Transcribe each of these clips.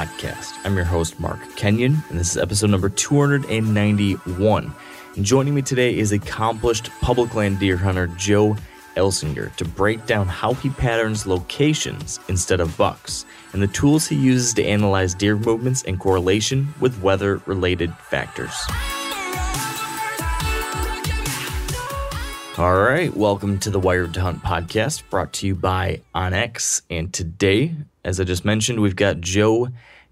podcast. I'm your host, Mark Kenyon, and this is episode number 291. And joining me today is accomplished public land deer hunter Joe Elsinger to break down how he patterns locations instead of bucks and the tools he uses to analyze deer movements in correlation with weather related factors. All right, welcome to the Wired to Hunt podcast brought to you by onX. And today, as I just mentioned, we've got Joe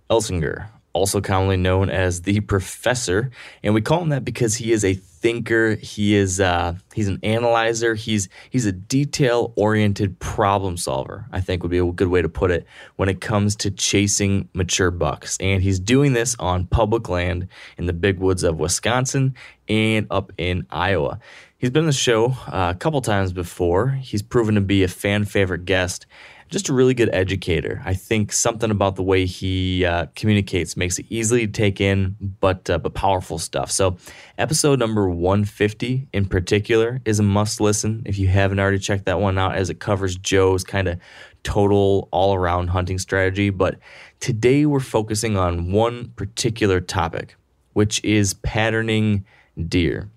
Elsinger, also commonly known as the Professor, and we call him that because he is a thinker. He is uh, he's an analyzer. He's he's a detail oriented problem solver. I think would be a good way to put it when it comes to chasing mature bucks. And he's doing this on public land in the big woods of Wisconsin and up in Iowa. He's been on the show uh, a couple times before. He's proven to be a fan favorite guest just a really good educator. I think something about the way he uh, communicates makes it easily to take in, but uh, but powerful stuff. So, episode number 150 in particular is a must listen if you haven't already checked that one out, as it covers Joe's kind of total all around hunting strategy. But today we're focusing on one particular topic, which is patterning deer.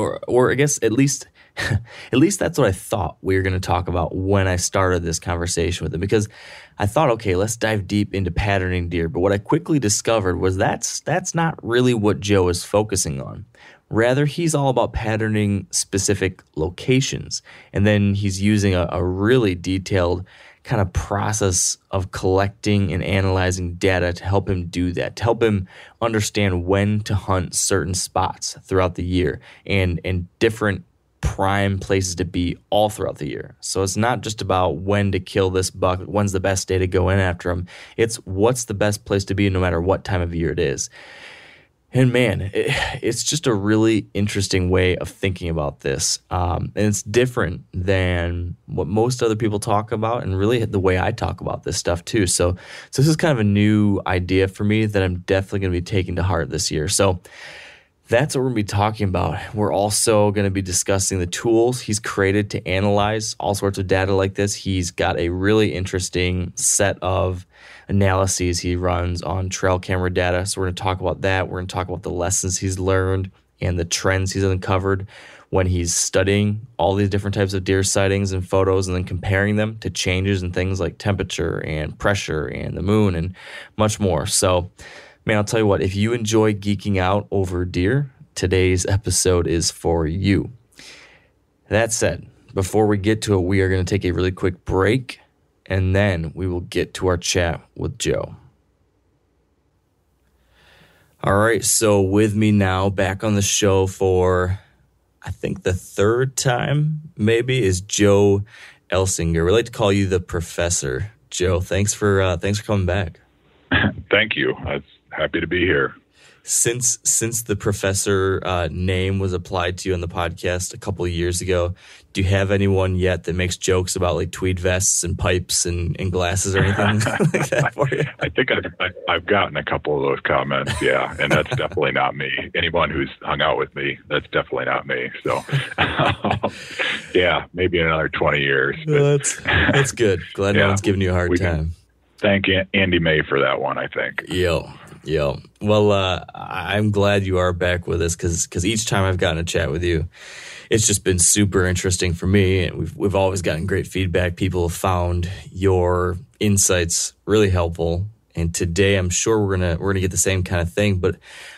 Or, or I guess at least At least that's what I thought we were going to talk about when I started this conversation with him because I thought, okay, let's dive deep into patterning deer. But what I quickly discovered was that's that's not really what Joe is focusing on. Rather, he's all about patterning specific locations. And then he's using a, a really detailed kind of process of collecting and analyzing data to help him do that, to help him understand when to hunt certain spots throughout the year and and different prime places to be all throughout the year. So it's not just about when to kill this buck, when's the best day to go in after him. It's what's the best place to be no matter what time of year it is. And man, it, it's just a really interesting way of thinking about this. Um, and it's different than what most other people talk about, and really the way I talk about this stuff too. So, so this is kind of a new idea for me that I'm definitely going to be taking to heart this year. So, that's what we're going to be talking about. We're also going to be discussing the tools he's created to analyze all sorts of data like this. He's got a really interesting set of analyses he runs on trail camera data. So we're going to talk about that. We're going to talk about the lessons he's learned and the trends he's uncovered when he's studying all these different types of deer sightings and photos and then comparing them to changes in things like temperature and pressure and the moon and much more. So, Man, I'll tell you what, if you enjoy geeking out over deer, today's episode is for you. That said, before we get to it, we are going to take a really quick break and then we will get to our chat with Joe. All right, so with me now, back on the show for I think the third time, maybe, is Joe Elsinger. We like to call you the professor. Joe, thanks for uh, thanks for coming back. Thank you. It's happy to be here. since since the professor uh, name was applied to you on the podcast a couple of years ago, do you have anyone yet that makes jokes about like tweed vests and pipes and, and glasses or anything like that for you? I think I've, I've gotten a couple of those comments, yeah, and that's definitely not me. Anyone who's hung out with me, that's definitely not me. So, yeah, maybe in another twenty years. That's that's good. Glad yeah, no one's giving you a hard time. Thank Andy May for that one. I think. Yeah. yo. Well, uh, I'm glad you are back with us because because each time I've gotten a chat with you it's just been super interesting for me. And we've, we've always gotten great feedback. People have found your insights really helpful. And today I'm sure we're going to, we're going to get the same kind of thing, but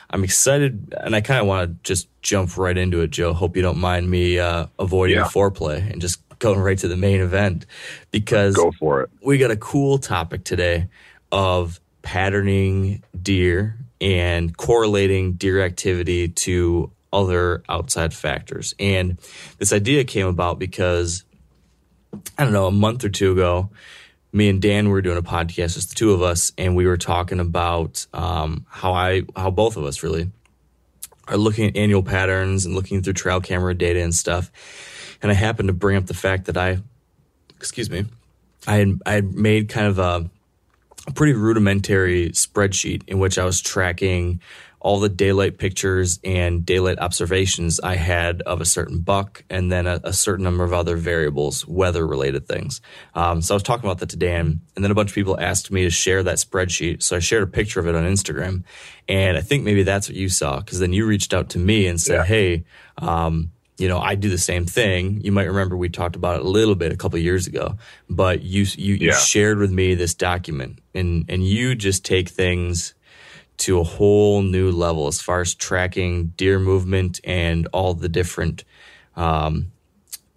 I'm excited and I kind of want to just jump right into it, Joe. Hope you don't mind me, uh, avoiding yeah. foreplay and just going right to the main event because go for it. We got a cool topic today of patterning deer and correlating deer activity to other outside factors. And this idea came about because I don't know, a month or two ago, me and Dan were doing a podcast, just the two of us, and we were talking about um, how I, how both of us really are looking at annual patterns and looking through trail camera data and stuff. And I happened to bring up the fact that I, excuse me, I had, I had made kind of a, a pretty rudimentary spreadsheet in which I was tracking all the daylight pictures and daylight observations I had of a certain buck and then a, a certain number of other variables, weather related things. Um, so I was talking about that to Dan, and then a bunch of people asked me to share that spreadsheet. So I shared a picture of it on Instagram. And I think maybe that's what you saw because then you reached out to me and said, yeah. Hey, um, you know, I do the same thing. You might remember we talked about it a little bit a couple years ago, but you you, yeah. you shared with me this document, and and you just take things to a whole new level as far as tracking deer movement and all the different um,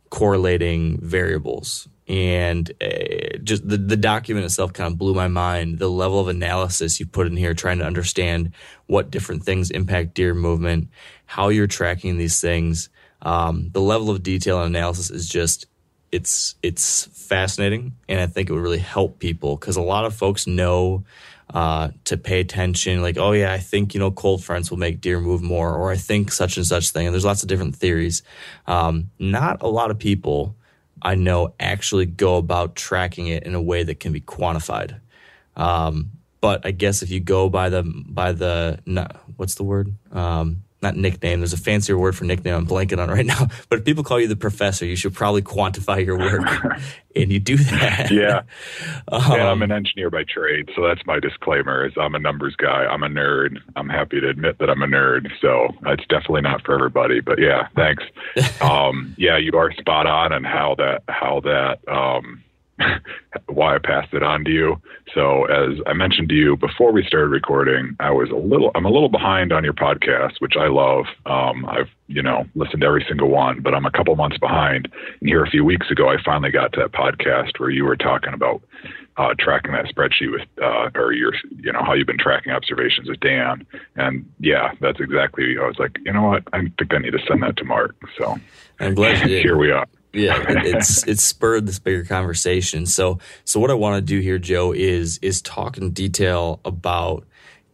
correlating variables. And uh, just the, the document itself kind of blew my mind. The level of analysis you put in here, trying to understand what different things impact deer movement, how you're tracking these things. Um, the level of detail and analysis is just it's it's fascinating, and I think it would really help people because a lot of folks know uh, to pay attention. Like, oh yeah, I think you know cold fronts will make deer move more, or I think such and such thing. And there's lots of different theories. Um, not a lot of people I know actually go about tracking it in a way that can be quantified. Um, but I guess if you go by the by the what's the word um, not nickname. There's a fancier word for nickname. I'm blanking on right now. But if people call you the professor, you should probably quantify your work, and you do that. Yeah. um, yeah, I'm an engineer by trade, so that's my disclaimer. Is I'm a numbers guy. I'm a nerd. I'm happy to admit that I'm a nerd. So it's definitely not for everybody. But yeah, thanks. um, yeah, you are spot on on how that how that um, why I passed it on to you. So as I mentioned to you before we started recording, I was a little I'm a little behind on your podcast, which I love. Um, I've you know listened to every single one, but I'm a couple months behind. And here a few weeks ago, I finally got to that podcast where you were talking about uh, tracking that spreadsheet with, uh, or your, you know, how you've been tracking observations with Dan. And yeah, that's exactly, I was like, you know what? I think I need to send that to Mark. So I'm glad here we are yeah, it's it's spurred this bigger conversation. So so what I want to do here, Joe, is is talk in detail about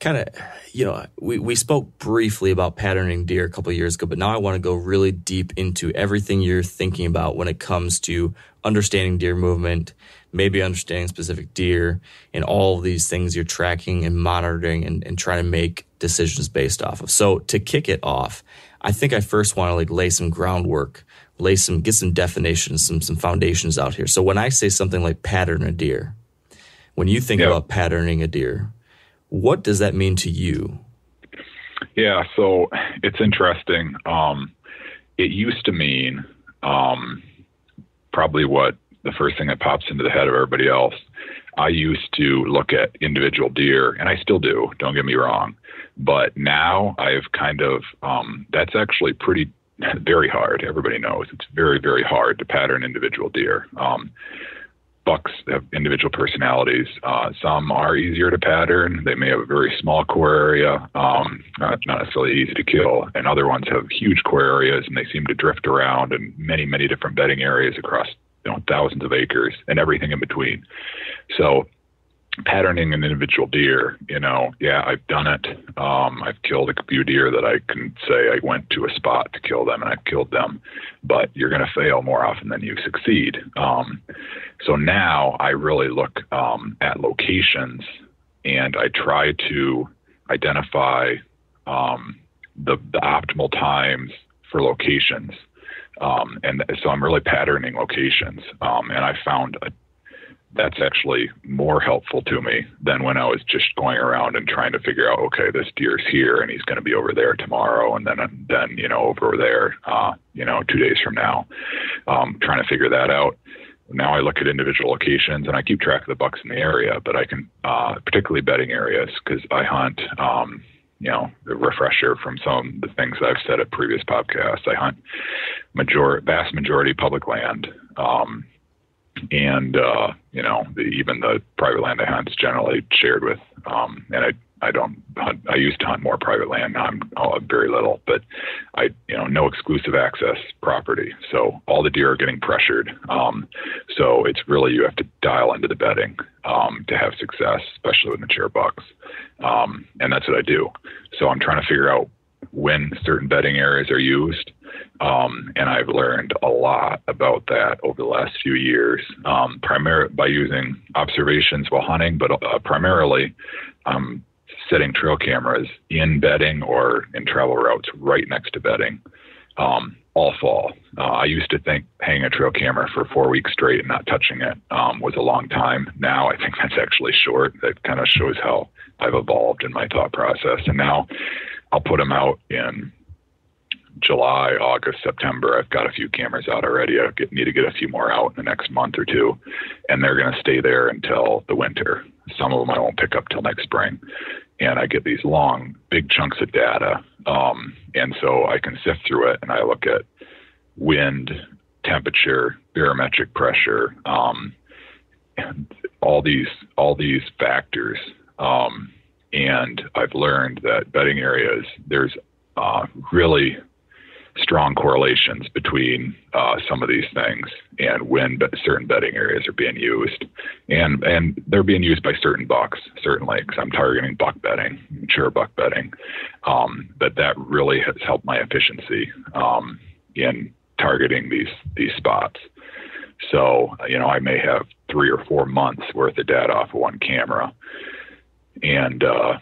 kind of you know we, we spoke briefly about patterning deer a couple years ago but now i want to go really deep into everything you're thinking about when it comes to understanding deer movement maybe understanding specific deer and all of these things you're tracking and monitoring and, and trying to make decisions based off of so to kick it off i think i first want to like lay some groundwork lay some get some definitions, some some foundations out here. So when I say something like pattern a deer, when you think yep. about patterning a deer, what does that mean to you? Yeah, so it's interesting. Um, it used to mean um, probably what the first thing that pops into the head of everybody else. I used to look at individual deer, and I still do. Don't get me wrong, but now I've kind of um, that's actually pretty very hard. Everybody knows it's very, very hard to pattern individual deer. Um, bucks have individual personalities. Uh, some are easier to pattern. They may have a very small core area, um, not, not necessarily easy to kill, and other ones have huge core areas and they seem to drift around in many, many different bedding areas across you know thousands of acres and everything in between. So patterning an individual deer, you know, yeah, I've done it. Um, I've killed a few deer that I can say I went to a spot to kill them and I've killed them, but you're going to fail more often than you succeed. Um, so now I really look um, at locations and I try to identify um, the, the optimal times for locations. Um, and so I'm really patterning locations. Um, and I found a that's actually more helpful to me than when I was just going around and trying to figure out, okay, this deer's here and he's going to be over there tomorrow, and then then you know over there, uh, you know, two days from now, um, trying to figure that out. Now I look at individual locations and I keep track of the bucks in the area, but I can uh, particularly bedding areas because I hunt. Um, you know, the refresher from some of the things I've said at previous podcasts. I hunt major vast majority public land. Um, and uh, you know the, even the private land I hunt is generally shared with. Um, and I I don't hunt. I used to hunt more private land. Now I'm oh, very little, but I you know no exclusive access property. So all the deer are getting pressured. Um, so it's really you have to dial into the bedding um, to have success, especially with mature bucks. Um, and that's what I do. So I'm trying to figure out when certain bedding areas are used um, and I've learned a lot about that over the last few years, um, primarily by using observations while hunting, but uh, primarily um, setting trail cameras in bedding or in travel routes right next to bedding um, all fall. Uh, I used to think hanging a trail camera for four weeks straight and not touching it um, was a long time. Now I think that's actually short. That kind of shows how I've evolved in my thought process. And now I'll put them out in July, August, September. I've got a few cameras out already. I get, need to get a few more out in the next month or two, and they're going to stay there until the winter. Some of them I won't pick up till next spring, and I get these long, big chunks of data, um, and so I can sift through it, and I look at wind, temperature, barometric pressure, um, all these all these factors. Um, and I've learned that bedding areas there's uh, really strong correlations between uh, some of these things and when certain bedding areas are being used, and and they're being used by certain bucks certainly because I'm targeting buck bedding, mature buck bedding, um, but that really has helped my efficiency um, in targeting these these spots. So you know I may have three or four months worth of data off of one camera, and uh,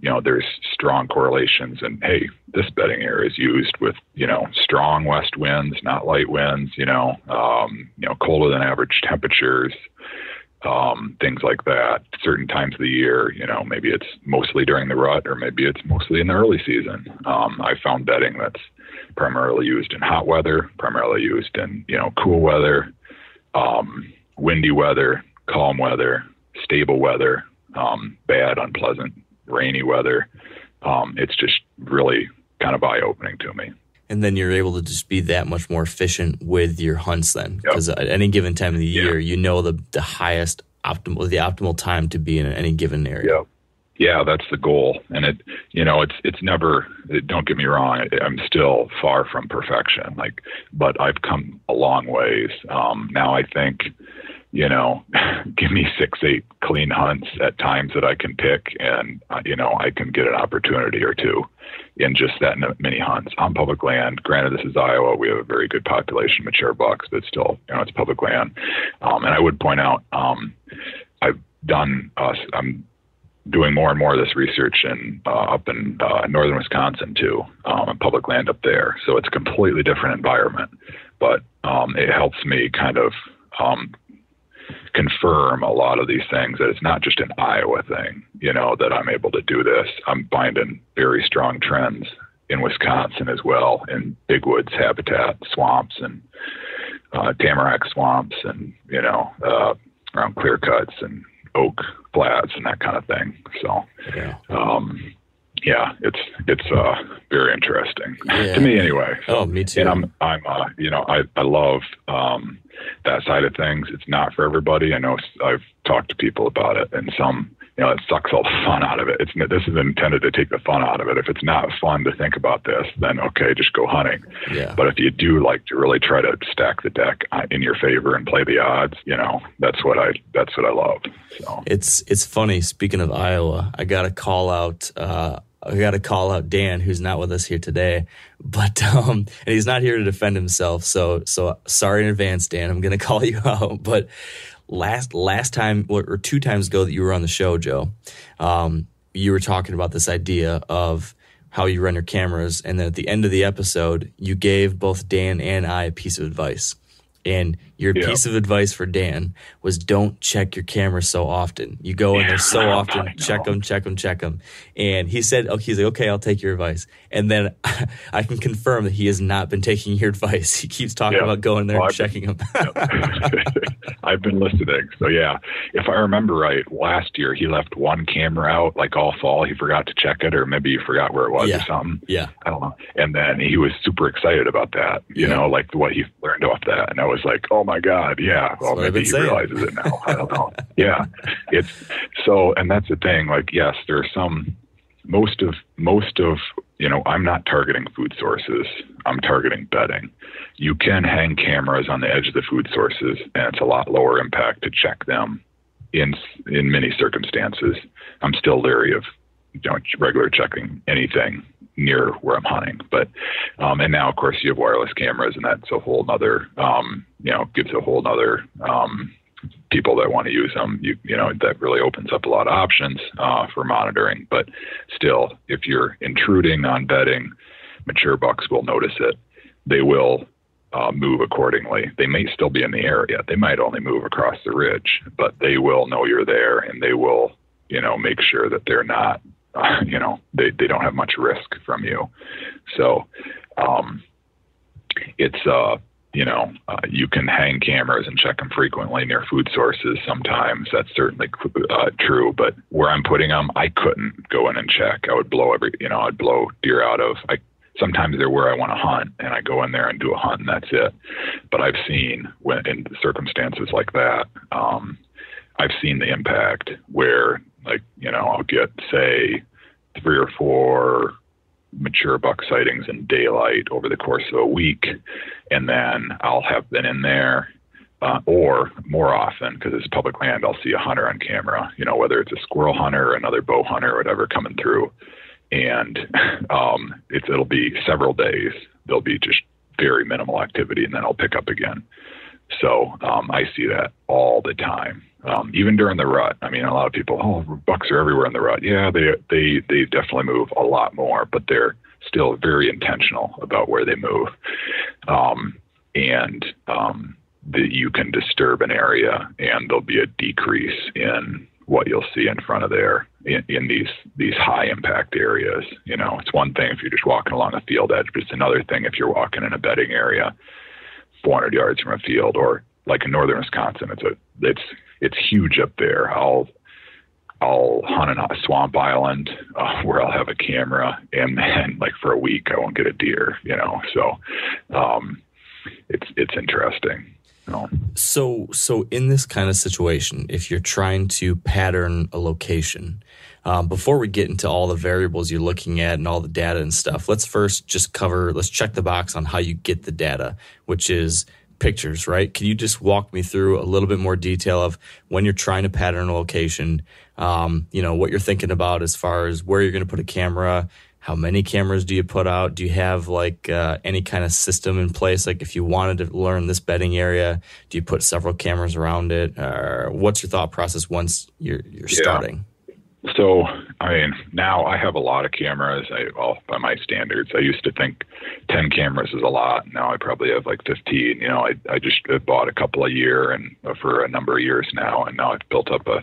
you know, there's strong correlations. And hey, this bedding area is used with you know strong west winds, not light winds. You know, um, you know, colder than average temperatures, um, things like that. Certain times of the year, you know, maybe it's mostly during the rut, or maybe it's mostly in the early season. Um, I found bedding that's primarily used in hot weather, primarily used in you know cool weather, um, windy weather, calm weather, stable weather, um, bad, unpleasant rainy weather. Um, it's just really kind of eye opening to me. And then you're able to just be that much more efficient with your hunts then, because yep. at any given time of the year, yeah. you know the the highest optimal the optimal time to be in any given area. Yep. Yeah, that's the goal, and it you know it's it's never. Don't get me wrong, I'm still far from perfection. Like, but I've come a long ways. Um, now I think you know, give me six, eight clean hunts at times that I can pick, and uh, you know, I can get an opportunity or two in just that many hunts on public land. Granted, this is Iowa; we have a very good population mature bucks, but still, you know, it's public land. Um, and I would point out, um, I've done. Uh, I'm doing more and more of this research in uh, up in uh, northern Wisconsin too, um, public land up there. So it's a completely different environment, but um, it helps me kind of um, confirm a lot of these things that it's not just an Iowa thing, you know, that I'm able to do this. I'm finding very strong trends in Wisconsin as well in big woods habitat, swamps and uh, tamarack swamps and, you know, uh, around clear cuts and oak flats and that kind of thing. So, yeah. um, yeah, it's it's uh, very interesting yeah. to me anyway. So, oh, me too. And I'm I'm uh, you know I I love um, that side of things. It's not for everybody. I know I've talked to people about it, and some you know, it sucks all the fun out of it. It's this is intended to take the fun out of it. If it's not fun to think about this, then okay, just go hunting. Yeah. But if you do like to really try to stack the deck uh, in your favor and play the odds, you know, that's what I that's what I love. So it's it's funny. Speaking of Iowa, I got to call out. Uh, I got to call out Dan, who's not with us here today, but um, and he's not here to defend himself. So so sorry in advance, Dan. I'm going to call you out, but last last time or two times ago that you were on the show, Joe, um, you were talking about this idea of how you run your cameras, and then at the end of the episode, you gave both Dan and I a piece of advice. And your yeah. piece of advice for Dan was don't check your camera so often. You go in there so often, check them, check them, check them. And he said, "Oh, he's like, okay, I'll take your advice." And then I can confirm that he has not been taking your advice. He keeps talking yeah. about going there well, and checking them. I've been listening. So yeah, if I remember right, last year he left one camera out like all fall. He forgot to check it, or maybe he forgot where it was or something. Yeah, I don't know. And then he was super excited about that. You know, like what he learned off that, and I was like, oh my god, yeah. Well, maybe he saying. realizes it now. I don't know. yeah, it's so, and that's the thing. Like, yes, there are some. Most of most of you know, I'm not targeting food sources. I'm targeting bedding. You can hang cameras on the edge of the food sources, and it's a lot lower impact to check them in in many circumstances. I'm still leery of you know regular checking anything near where I'm hunting. But um, and now of course you have wireless cameras, and that's a whole other um, you know gives a whole other um, people that want to use them. You you know that really opens up a lot of options uh, for monitoring. But still, if you're intruding on bedding, mature bucks will notice it. They will uh, move accordingly. They may still be in the area. They might only move across the ridge, but they will know you're there, and they will you know make sure that they're not you know, they, they don't have much risk from you. So, um, it's, uh, you know, uh, you can hang cameras and check them frequently near food sources. Sometimes that's certainly uh, true, but where I'm putting them, I couldn't go in and check. I would blow every, you know, I'd blow deer out of. I sometimes they're where I want to hunt, and I go in there and do a hunt, and that's it. But I've seen when in circumstances like that, um, I've seen the impact where like, you know, I'll get, say, three or four mature buck sightings in daylight over the course of a week. And then I'll have been in there, uh, or more often, because it's public land, I'll see a hunter on camera, you know, whether it's a squirrel hunter or another bow hunter or whatever coming through. And um, it's, it'll be several days. There'll be just very minimal activity, and then I'll pick up again. So um, I see that all the time um, even during the rut. I mean, a lot of people, oh, bucks are everywhere in the rut. Yeah, they they they definitely move a lot more, but they're still very intentional about where they move, um, and um, that you can disturb an area, and there'll be a decrease in what you'll see in front of there in, in these these high impact areas. You know, it's one thing if you're just walking along a field edge, but it's another thing if you're walking in a bedding area, 400 yards from a field, or like in northern Wisconsin, it's a it's it's huge up there. I'll I'll hunt in a swamp island uh, where I'll have a camera, and then like for a week I won't get a deer. You know, so um, it's it's interesting. You know? So so in this kind of situation, if you're trying to pattern a location. Um, before we get into all the variables you're looking at and all the data and stuff, let's first just cover, let's check the box on how you get the data, which is pictures, right? Can you just walk me through a little bit more detail of when you're trying to pattern a location, um, you know, what you're thinking about as far as where you're going to put a camera, how many cameras do you put out? Do you have like uh, any kind of system in place? Like if you wanted to learn this bedding area, do you put several cameras around it? Or what's your thought process once you're, you're starting? So, I mean, now I have a lot of cameras. I, well, by my standards, I used to think 10 cameras is a lot. Now I probably have like 15. You know, I, I just bought a couple a year and uh, for a number of years now, and now I've built up a,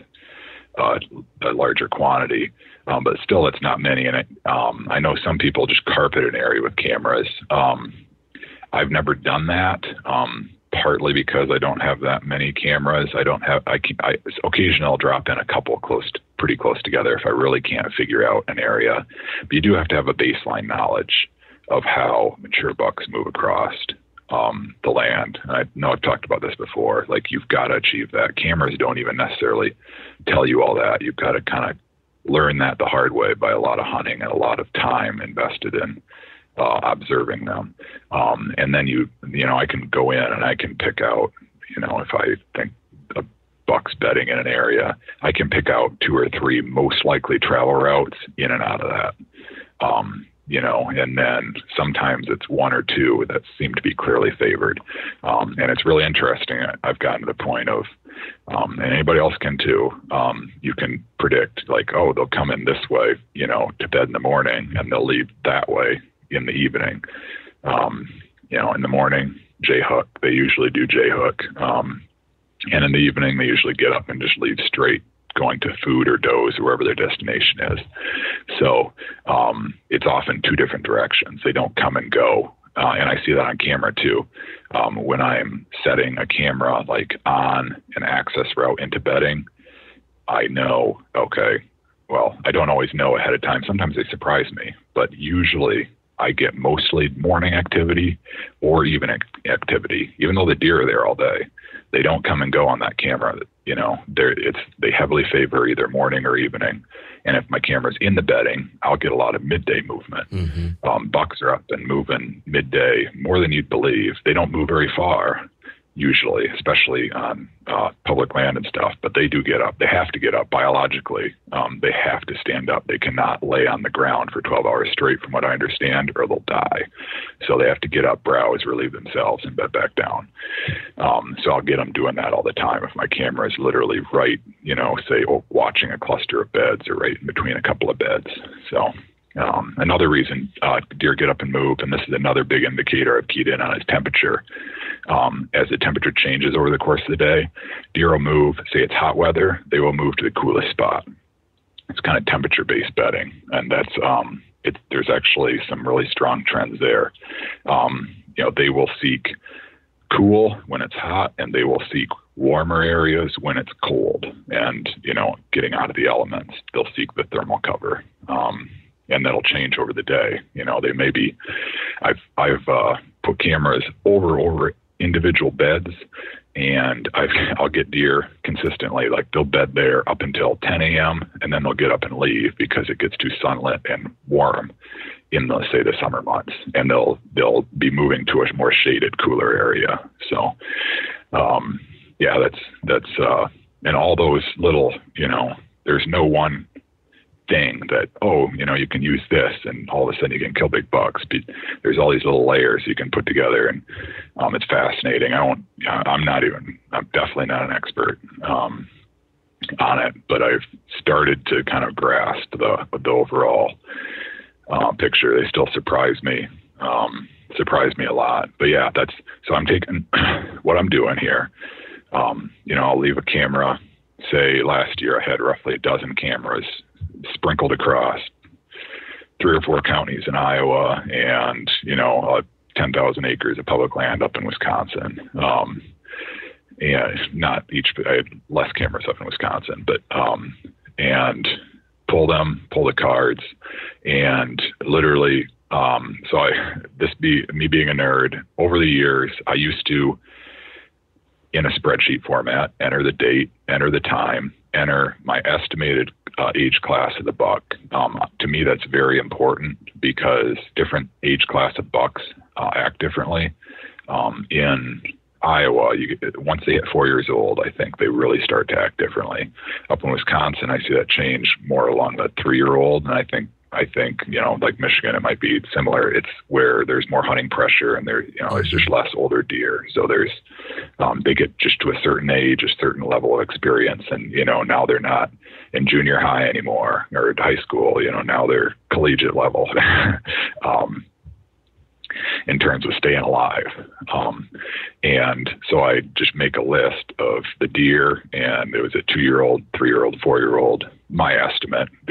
a, a larger quantity. Um, but still, it's not many. And I, um, I know some people just carpet an area with cameras. Um, I've never done that. Um, partly because I don't have that many cameras. I don't have. I, I occasionally I'll drop in a couple close, to, pretty close together if I really can't figure out an area. But you do have to have a baseline knowledge of how mature bucks move across um, the land. I know I've talked about this before. Like you've got to achieve that. Cameras don't even necessarily tell you all that. You've got to kind of learn that the hard way by a lot of hunting and a lot of time invested in uh, observing them. Um, and then you, you know, I can go in and I can pick out, you know, if I think a buck's bedding in an area, I can pick out two or three most likely travel routes in and out of that. Um, you know, and then sometimes it's one or two that seem to be clearly favored. Um, and it's really interesting. I've gotten to the point of, um, and anybody else can too. Um, you can predict like, oh, they'll come in this way, you know, to bed in the morning, and they'll leave that way in the evening. Um, you know, in the morning, J hook. They usually do J hook, um, and in the evening, they usually get up and just leave straight going to food or does, wherever their destination is. So um, it's often two different directions. They don't come and go. Uh, and I see that on camera too. Um, when I'm setting a camera like on an access route into bedding, I know, okay, well, I don't always know ahead of time. Sometimes they surprise me, but usually I get mostly morning activity or even activity, even though the deer are there all day they don't come and go on that camera. You know, they it's they heavily favor either morning or evening. And if my camera's in the bedding, I'll get a lot of midday movement. Mm-hmm. Um, bucks are up and moving midday more than you'd believe. They don't move very far, usually, especially on uh, public land and stuff. But they do get up. They have to get up biologically. Um, they have to stand up. They cannot lay on the ground for 12 hours straight, from what I understand, or they'll die. So they have to get up, browse, relieve themselves, and bed back down. Um, so I'll get them doing that all the time. If my camera is literally right, you know, say watching a cluster of beds or right in between a couple of beds. So um, another reason uh, deer get up and move, and this is another big indicator I've keyed in on, is temperature. Um, as the temperature changes over the course of the day, deer will move. Say it's hot weather, they will move to the coolest spot. It's kind of temperature based bedding, and that's um, it, there's actually some really strong trends there. Um, you know, they will seek cool when it's hot, and they will seek warmer areas when it's cold. And you know, getting out of the elements, they'll seek the thermal cover. Um, and that'll change over the day. You know, they may be. I've I've uh, put cameras over over individual beds, and I've, I'll get deer consistently. Like they'll bed there up until 10 a.m. and then they'll get up and leave because it gets too sunlit and warm in the say the summer months, and they'll they'll be moving to a more shaded, cooler area. So, um, yeah, that's that's uh, and all those little you know. There's no one thing that oh you know you can use this and all of a sudden you can kill big bucks. But there's all these little layers you can put together and um, it's fascinating. I don't i'm not even i'm definitely not an expert um, on it but i've started to kind of grasp the the overall uh, picture. They still surprise me um, surprise me a lot. But yeah that's so i'm taking what i'm doing here um, you know i'll leave a camera say last year i had roughly a dozen cameras sprinkled across three or four counties in Iowa and, you know, uh, 10,000 acres of public land up in Wisconsin. Um, and not each, I had less cameras up in Wisconsin, but, um, and pull them, pull the cards, and literally, um, so I, this be me being a nerd over the years, I used to, in a spreadsheet format, enter the date, enter the time, enter my estimated uh, age class of the buck. Um, to me, that's very important because different age class of bucks uh, act differently. Um, in Iowa, you, once they hit four years old, I think they really start to act differently. Up in Wisconsin, I see that change more along the three-year-old, and I think I think you know, like Michigan, it might be similar. It's where there's more hunting pressure, and there, you know, there's just less older deer. So there's, um, they get just to a certain age, a certain level of experience, and you know, now they're not in junior high anymore or high school. You know, now they're collegiate level. um, in terms of staying alive. Um, and so I just make a list of the deer, and it was a two year old, three year old, four year old. My estimate.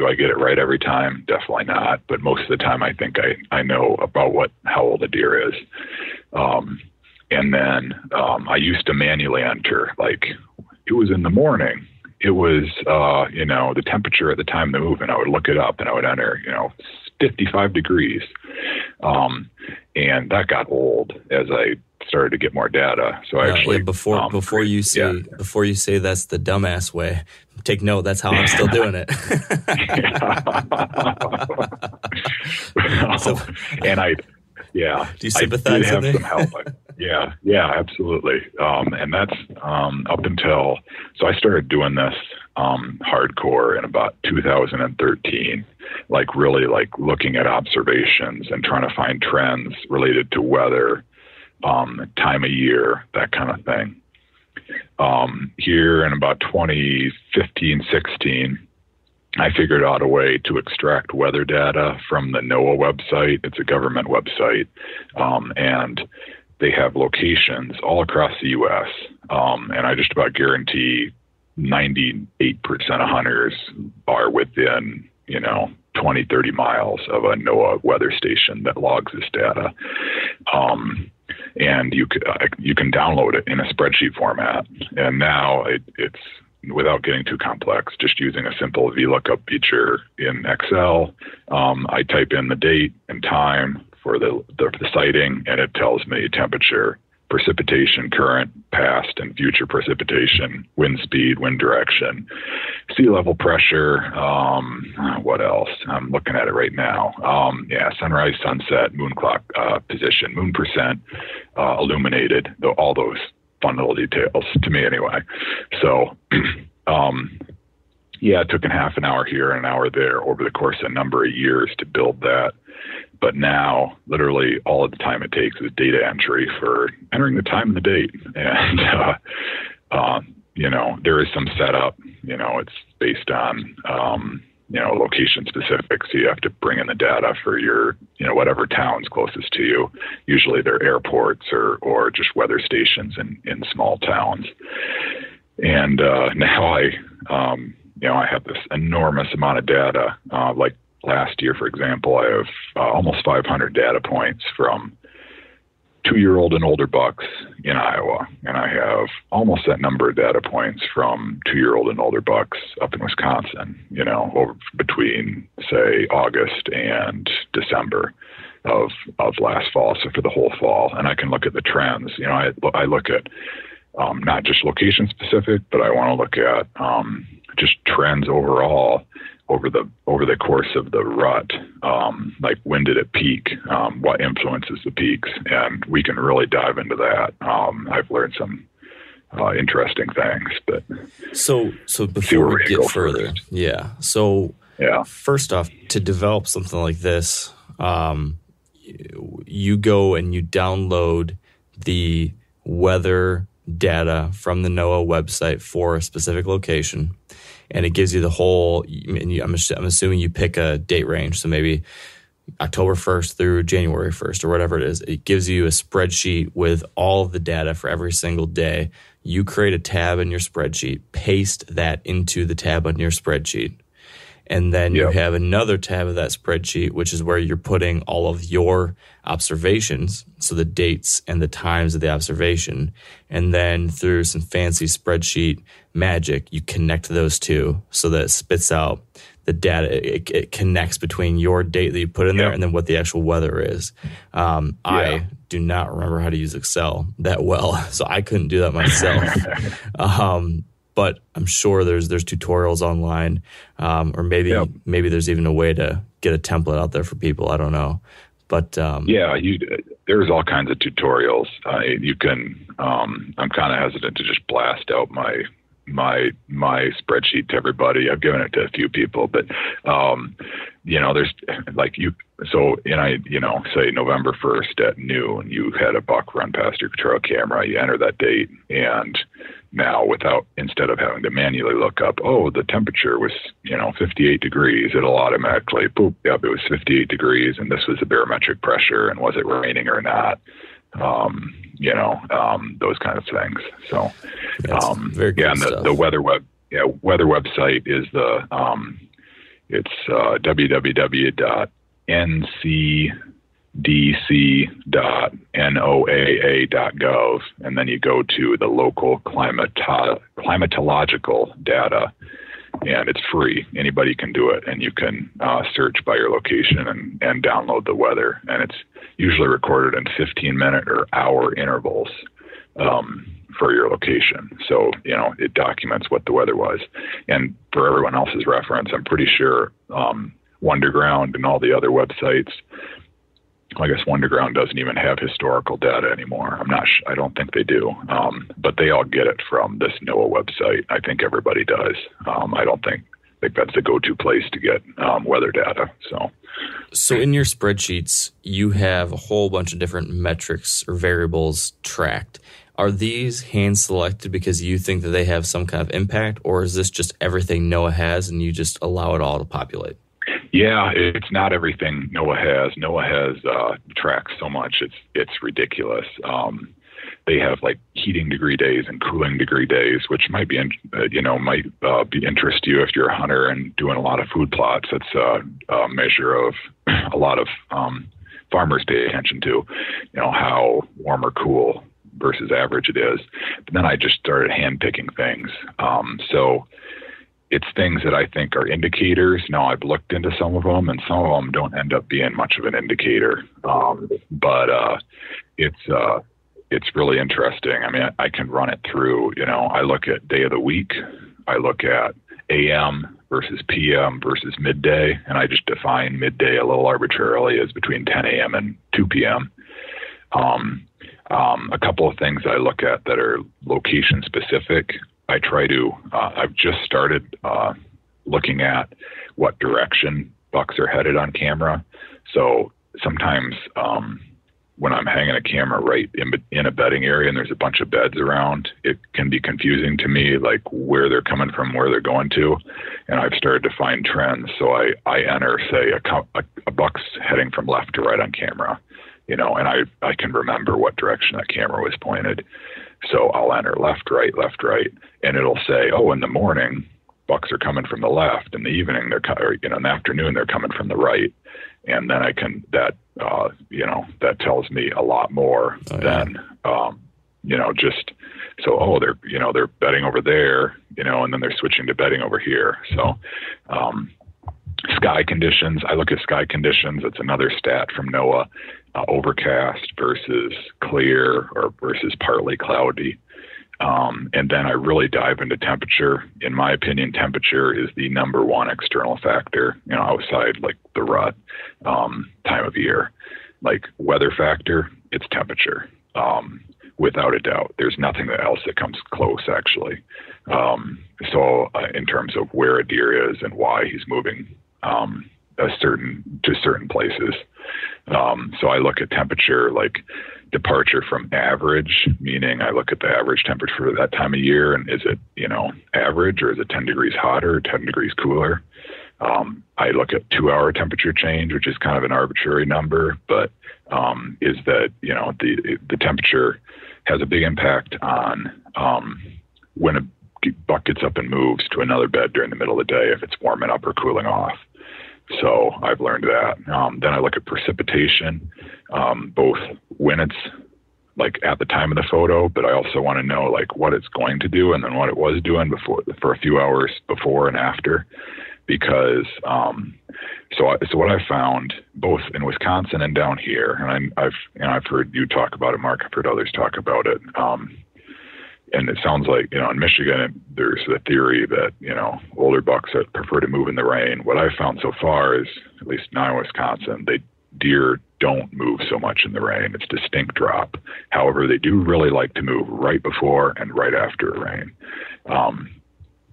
I get it right every time? Definitely not. But most of the time, I think I, I know about what how old a deer is. Um, and then um, I used to manually enter, like it was in the morning. It was, uh, you know, the temperature at the time of the move, and I would look it up and I would enter, you know, 55 degrees. Um, and that got old as I started to get more data. So I actually yeah, before um, before you say yeah. before you say that's the dumbass way, take note. That's how I'm still doing it. so, and I, yeah, do you sympathize I did have with some help. yeah, yeah, absolutely. Um, and that's um, up until so I started doing this um, hardcore in about 2013, like really like looking at observations and trying to find trends related to weather, um, time of year, that kind of thing. Um, here in about 2015, 16, I figured out a way to extract weather data from the NOAA website. It's a government website, um, and they have locations all across the U.S. Um, and I just about guarantee 98% of hunters are within, you know, 20, 30 miles of a NOAA weather station that logs this data. Um, and you uh, you can download it in a spreadsheet format. And now it, it's without getting too complex, just using a simple VLOOKUP feature in Excel. Um, I type in the date and time for the, the, the sighting, and it tells me temperature, precipitation, current, past, and future precipitation, wind speed, wind direction, sea level pressure. Um, what else? I'm looking at it right now. Um, yeah, sunrise, sunset, moon clock uh, position, moon percent, uh, illuminated, all those fun little details to me anyway. So, um, yeah, it took an half an hour here and an hour there over the course of a number of years to build that. But now, literally, all of the time it takes is data entry for entering the time and the date. And, uh, um, you know, there is some setup. You know, it's based on, um, you know, location specific. So you have to bring in the data for your, you know, whatever town's closest to you. Usually they're airports or, or just weather stations in, in small towns. And uh, now I, um, you know, I have this enormous amount of data, uh, like last year, for example, I have uh, almost 500 data points from two year old and older bucks in Iowa. And I have almost that number of data points from two year old and older bucks up in Wisconsin, you know, over between, say, August and December of, of last fall. So for the whole fall. And I can look at the trends. You know, I, I look at um, not just location specific, but I want to look at um, just trends overall over the over the course of the rut. Um, like when did it peak? Um, what influences the peaks? And we can really dive into that. Um, I've learned some uh, interesting things. But so so before we get further, first. yeah. So yeah. First off, to develop something like this, um, you go and you download the weather data from the NOAA website for a specific location and it gives you the whole. I'm, I'm assuming you pick a date range, so maybe October 1st through January 1st or whatever it is. It gives you a spreadsheet with all of the data for every single day. You create a tab in your spreadsheet, paste that into the tab on your spreadsheet. And then yep. you have another tab of that spreadsheet, which is where you're putting all of your observations, so the dates and the times of the observation. And then through some fancy spreadsheet magic, you connect those two so that it spits out the data. It, it connects between your date that you put in yep. there and then what the actual weather is. Um, yeah. I do not remember how to use Excel that well, so I couldn't do that myself. um, but I'm sure there's there's tutorials online, um, or maybe yep. maybe there's even a way to get a template out there for people. I don't know, but um, yeah, you there's all kinds of tutorials. Uh, you can. Um, I'm kind of hesitant to just blast out my my my spreadsheet to everybody. I've given it to a few people, but um, you know, there's like you. So, and I, you know, say November first at noon, you had a buck run past your trail camera. You enter that date, and now without instead of having to manually look up, oh, the temperature was you know 58 degrees, it'll automatically boop, yep, it was 58 degrees, and this was the barometric pressure, and was it raining or not? Um, you know, um, those kind of things. So, um, yeah, and the, the, weather web, yeah, weather website is the, um, it's uh, www.ncdc.noaa.gov, and then you go to the local climato- climatological data, and it's free. Anybody can do it, and you can uh, search by your location and, and download the weather. And it's usually recorded in 15 minute or hour intervals um, for your location. So you know it documents what the weather was. And for everyone else's reference, I'm pretty sure um, Wunderground and all the other websites I guess Wunderground doesn't even have historical data anymore. I'm not. Sh- I don't think they do. Um, but they all get it from this NOAA website. I think everybody does. Um, I don't think I think that's the go-to place to get um, weather data. So. So in your spreadsheets, you have a whole bunch of different metrics or variables tracked. Are these hand selected because you think that they have some kind of impact, or is this just everything NOAA has and you just allow it all to populate? Yeah, it's not everything NOAA has. NOAA has uh, tracks so much; it's it's ridiculous. Um, they have like heating degree days and cooling degree days, which might be, uh, you know, might uh, be interest you if you're a hunter and doing a lot of food plots. It's a, a measure of a lot of um, farmers pay attention to, you know, how warm or cool versus average it is. But then I just started hand picking things. Um, so it's things that I think are indicators. Now I've looked into some of them, and some of them don't end up being much of an indicator. Um, but uh, it's uh, it's really interesting. I mean, I can run it through. You know, I look at day of the week. I look at AM versus PM versus midday, and I just define midday a little arbitrarily as between 10 a.m. and 2 p.m. Um, um, a couple of things I look at that are location specific. I try to. Uh, I've just started uh, looking at what direction bucks are headed on camera. So sometimes um, when I'm hanging a camera right in, in a bedding area and there's a bunch of beds around, it can be confusing to me, like where they're coming from, where they're going to. And I've started to find trends. So I, I enter, say, a, a, a buck's heading from left to right on camera, you know, and I, I can remember what direction that camera was pointed. So I'll enter left, right, left, right, and it'll say, oh, in the morning, bucks are coming from the left. In the evening, they're or, you know in the afternoon they're coming from the right, and then I can that uh, you know that tells me a lot more oh, yeah. than um, you know just so oh they're you know they're bedding over there you know and then they're switching to bedding over here. So um, sky conditions. I look at sky conditions. It's another stat from NOAA uh, overcast versus clear or versus partly cloudy. Um, and then I really dive into temperature. In my opinion, temperature is the number one external factor, you know, outside like the rut um, time of year. Like weather factor, it's temperature. Um, without a doubt. There's nothing else that comes close, actually. Um, so, uh, in terms of where a deer is and why he's moving um, a certain to certain places, um, so I look at temperature like departure from average, meaning I look at the average temperature for that time of year and is it, you know, average or is it 10 degrees hotter, 10 degrees cooler? Um, I look at two hour temperature change, which is kind of an arbitrary number, but um, is that, you know, the, the temperature has a big impact on um, when a buck gets up and moves to another bed during the middle of the day if it's warming up or cooling off. So I've learned that. Um, then I look at precipitation, um, both when it's like at the time of the photo, but I also want to know like what it's going to do and then what it was doing before for a few hours before and after, because um, so I, so what I found both in Wisconsin and down here, and I, have know I've heard you talk about it, Mark. I've heard others talk about it. Um, and it sounds like you know in Michigan there's a theory that you know older bucks prefer to move in the rain. What I've found so far is at least now in Wisconsin, they deer don't move so much in the rain. It's distinct drop. However, they do really like to move right before and right after rain. Um,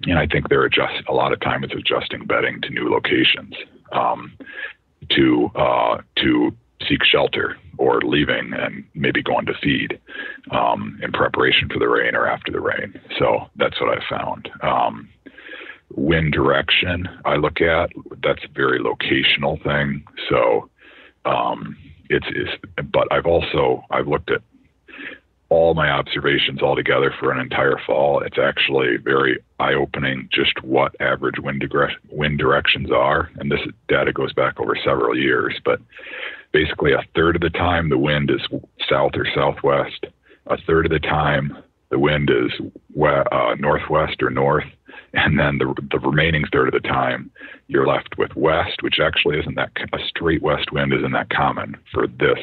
and I think they're adjust a lot of time it's adjusting bedding to new locations um, to uh, to seek shelter or leaving and maybe going to feed um, in preparation for the rain or after the rain. So that's what I found. Um, wind direction I look at that's a very locational thing. So um, it's, it's but I've also I've looked at all my observations all together for an entire fall. It's actually very eye opening just what average wind, dire- wind directions are. And this data goes back over several years, but basically a third of the time the wind is south or southwest, a third of the time the wind is uh, northwest or north, and then the the remaining third of the time you're left with west, which actually isn't that a straight west wind isn't that common for this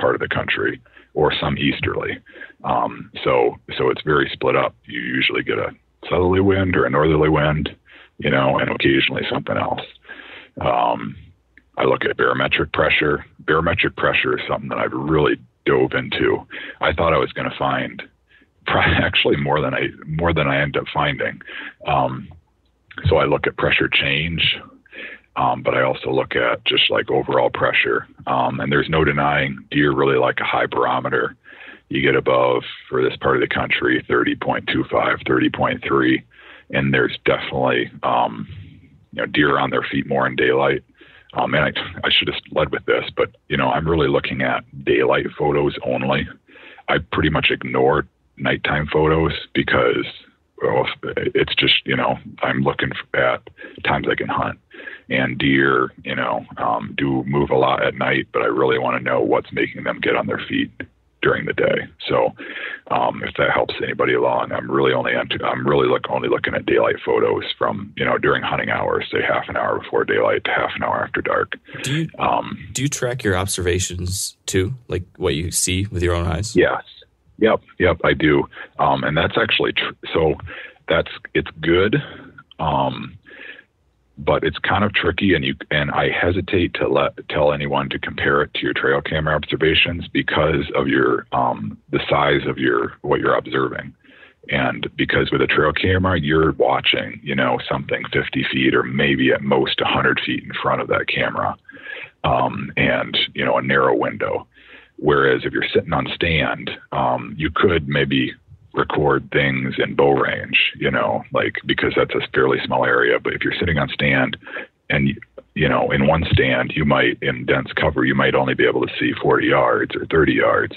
part of the country, or some easterly. Um, so so it's very split up. You usually get a southerly wind or a northerly wind, you know, and occasionally something else. Um, I look at barometric pressure. Barometric pressure is something that I've really dove into. I thought I was going to find actually more than I more than I end up finding. Um, so I look at pressure change, um, but I also look at just like overall pressure. Um, and there's no denying deer really like a high barometer. You get above for this part of the country 30.25, 30.3, and there's definitely um, you know deer on their feet more in daylight. Um, and I, I should have led with this, but you know I'm really looking at daylight photos only. I pretty much ignore nighttime photos because well, it's just you know I'm looking at times I can hunt, and deer you know um, do move a lot at night, but I really want to know what's making them get on their feet during the day. So um, if that helps anybody along, I'm really only I'm really look only looking at daylight photos from you know during hunting hours, say half an hour before daylight to half an hour after dark. Do you um, do you track your observations too, like what you see with your own eyes? Yes. Yep, yep, I do, um, and that's actually tr- so. That's it's good, um, but it's kind of tricky, and you and I hesitate to let tell anyone to compare it to your trail camera observations because of your um, the size of your what you're observing, and because with a trail camera you're watching, you know, something 50 feet or maybe at most 100 feet in front of that camera, um, and you know a narrow window. Whereas if you're sitting on stand, um, you could maybe record things in bow range, you know, like because that's a fairly small area. But if you're sitting on stand and, you know, in one stand, you might, in dense cover, you might only be able to see 40 yards or 30 yards.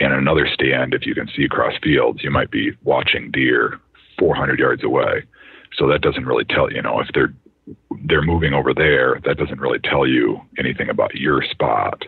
And in another stand, if you can see across fields, you might be watching deer 400 yards away. So that doesn't really tell, you know, if they're, they're moving over there, that doesn't really tell you anything about your spot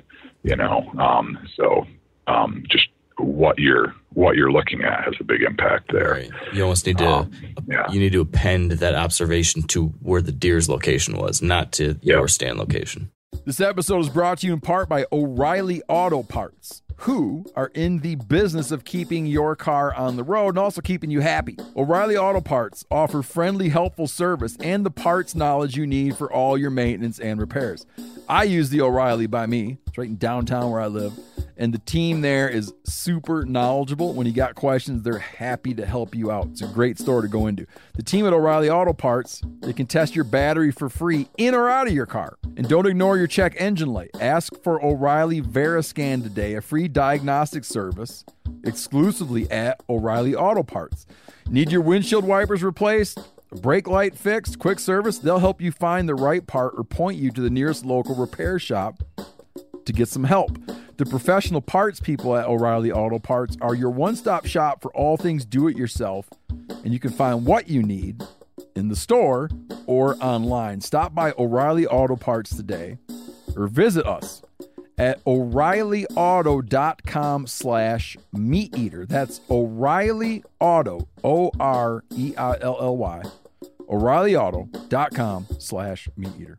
you know. Um, so um, just what you're what you're looking at has a big impact there. Right. You almost need to um, yeah. you need to append that observation to where the deer's location was, not to yep. your stand location. This episode is brought to you in part by O'Reilly Auto Parts who are in the business of keeping your car on the road and also keeping you happy. O'Reilly Auto Parts offer friendly, helpful service and the parts knowledge you need for all your maintenance and repairs. I use the O'Reilly by me. It's right in downtown where I live. And the team there is super knowledgeable. When you got questions, they're happy to help you out. It's a great store to go into. The team at O'Reilly Auto Parts, they can test your battery for free in or out of your car. And don't ignore your check engine light. Ask for O'Reilly Veriscan today, a free diagnostic service exclusively at O'Reilly Auto Parts. Need your windshield wipers replaced? Brake light fixed? Quick service? They'll help you find the right part or point you to the nearest local repair shop to get some help. The professional parts people at O'Reilly Auto Parts are your one stop shop for all things do it yourself, and you can find what you need in the store or online. Stop by O'Reilly Auto Parts today or visit us at o'reillyauto.com slash meat eater that's o'reilly auto o-r-e-i-l-l-y o'reillyauto.com slash meat eater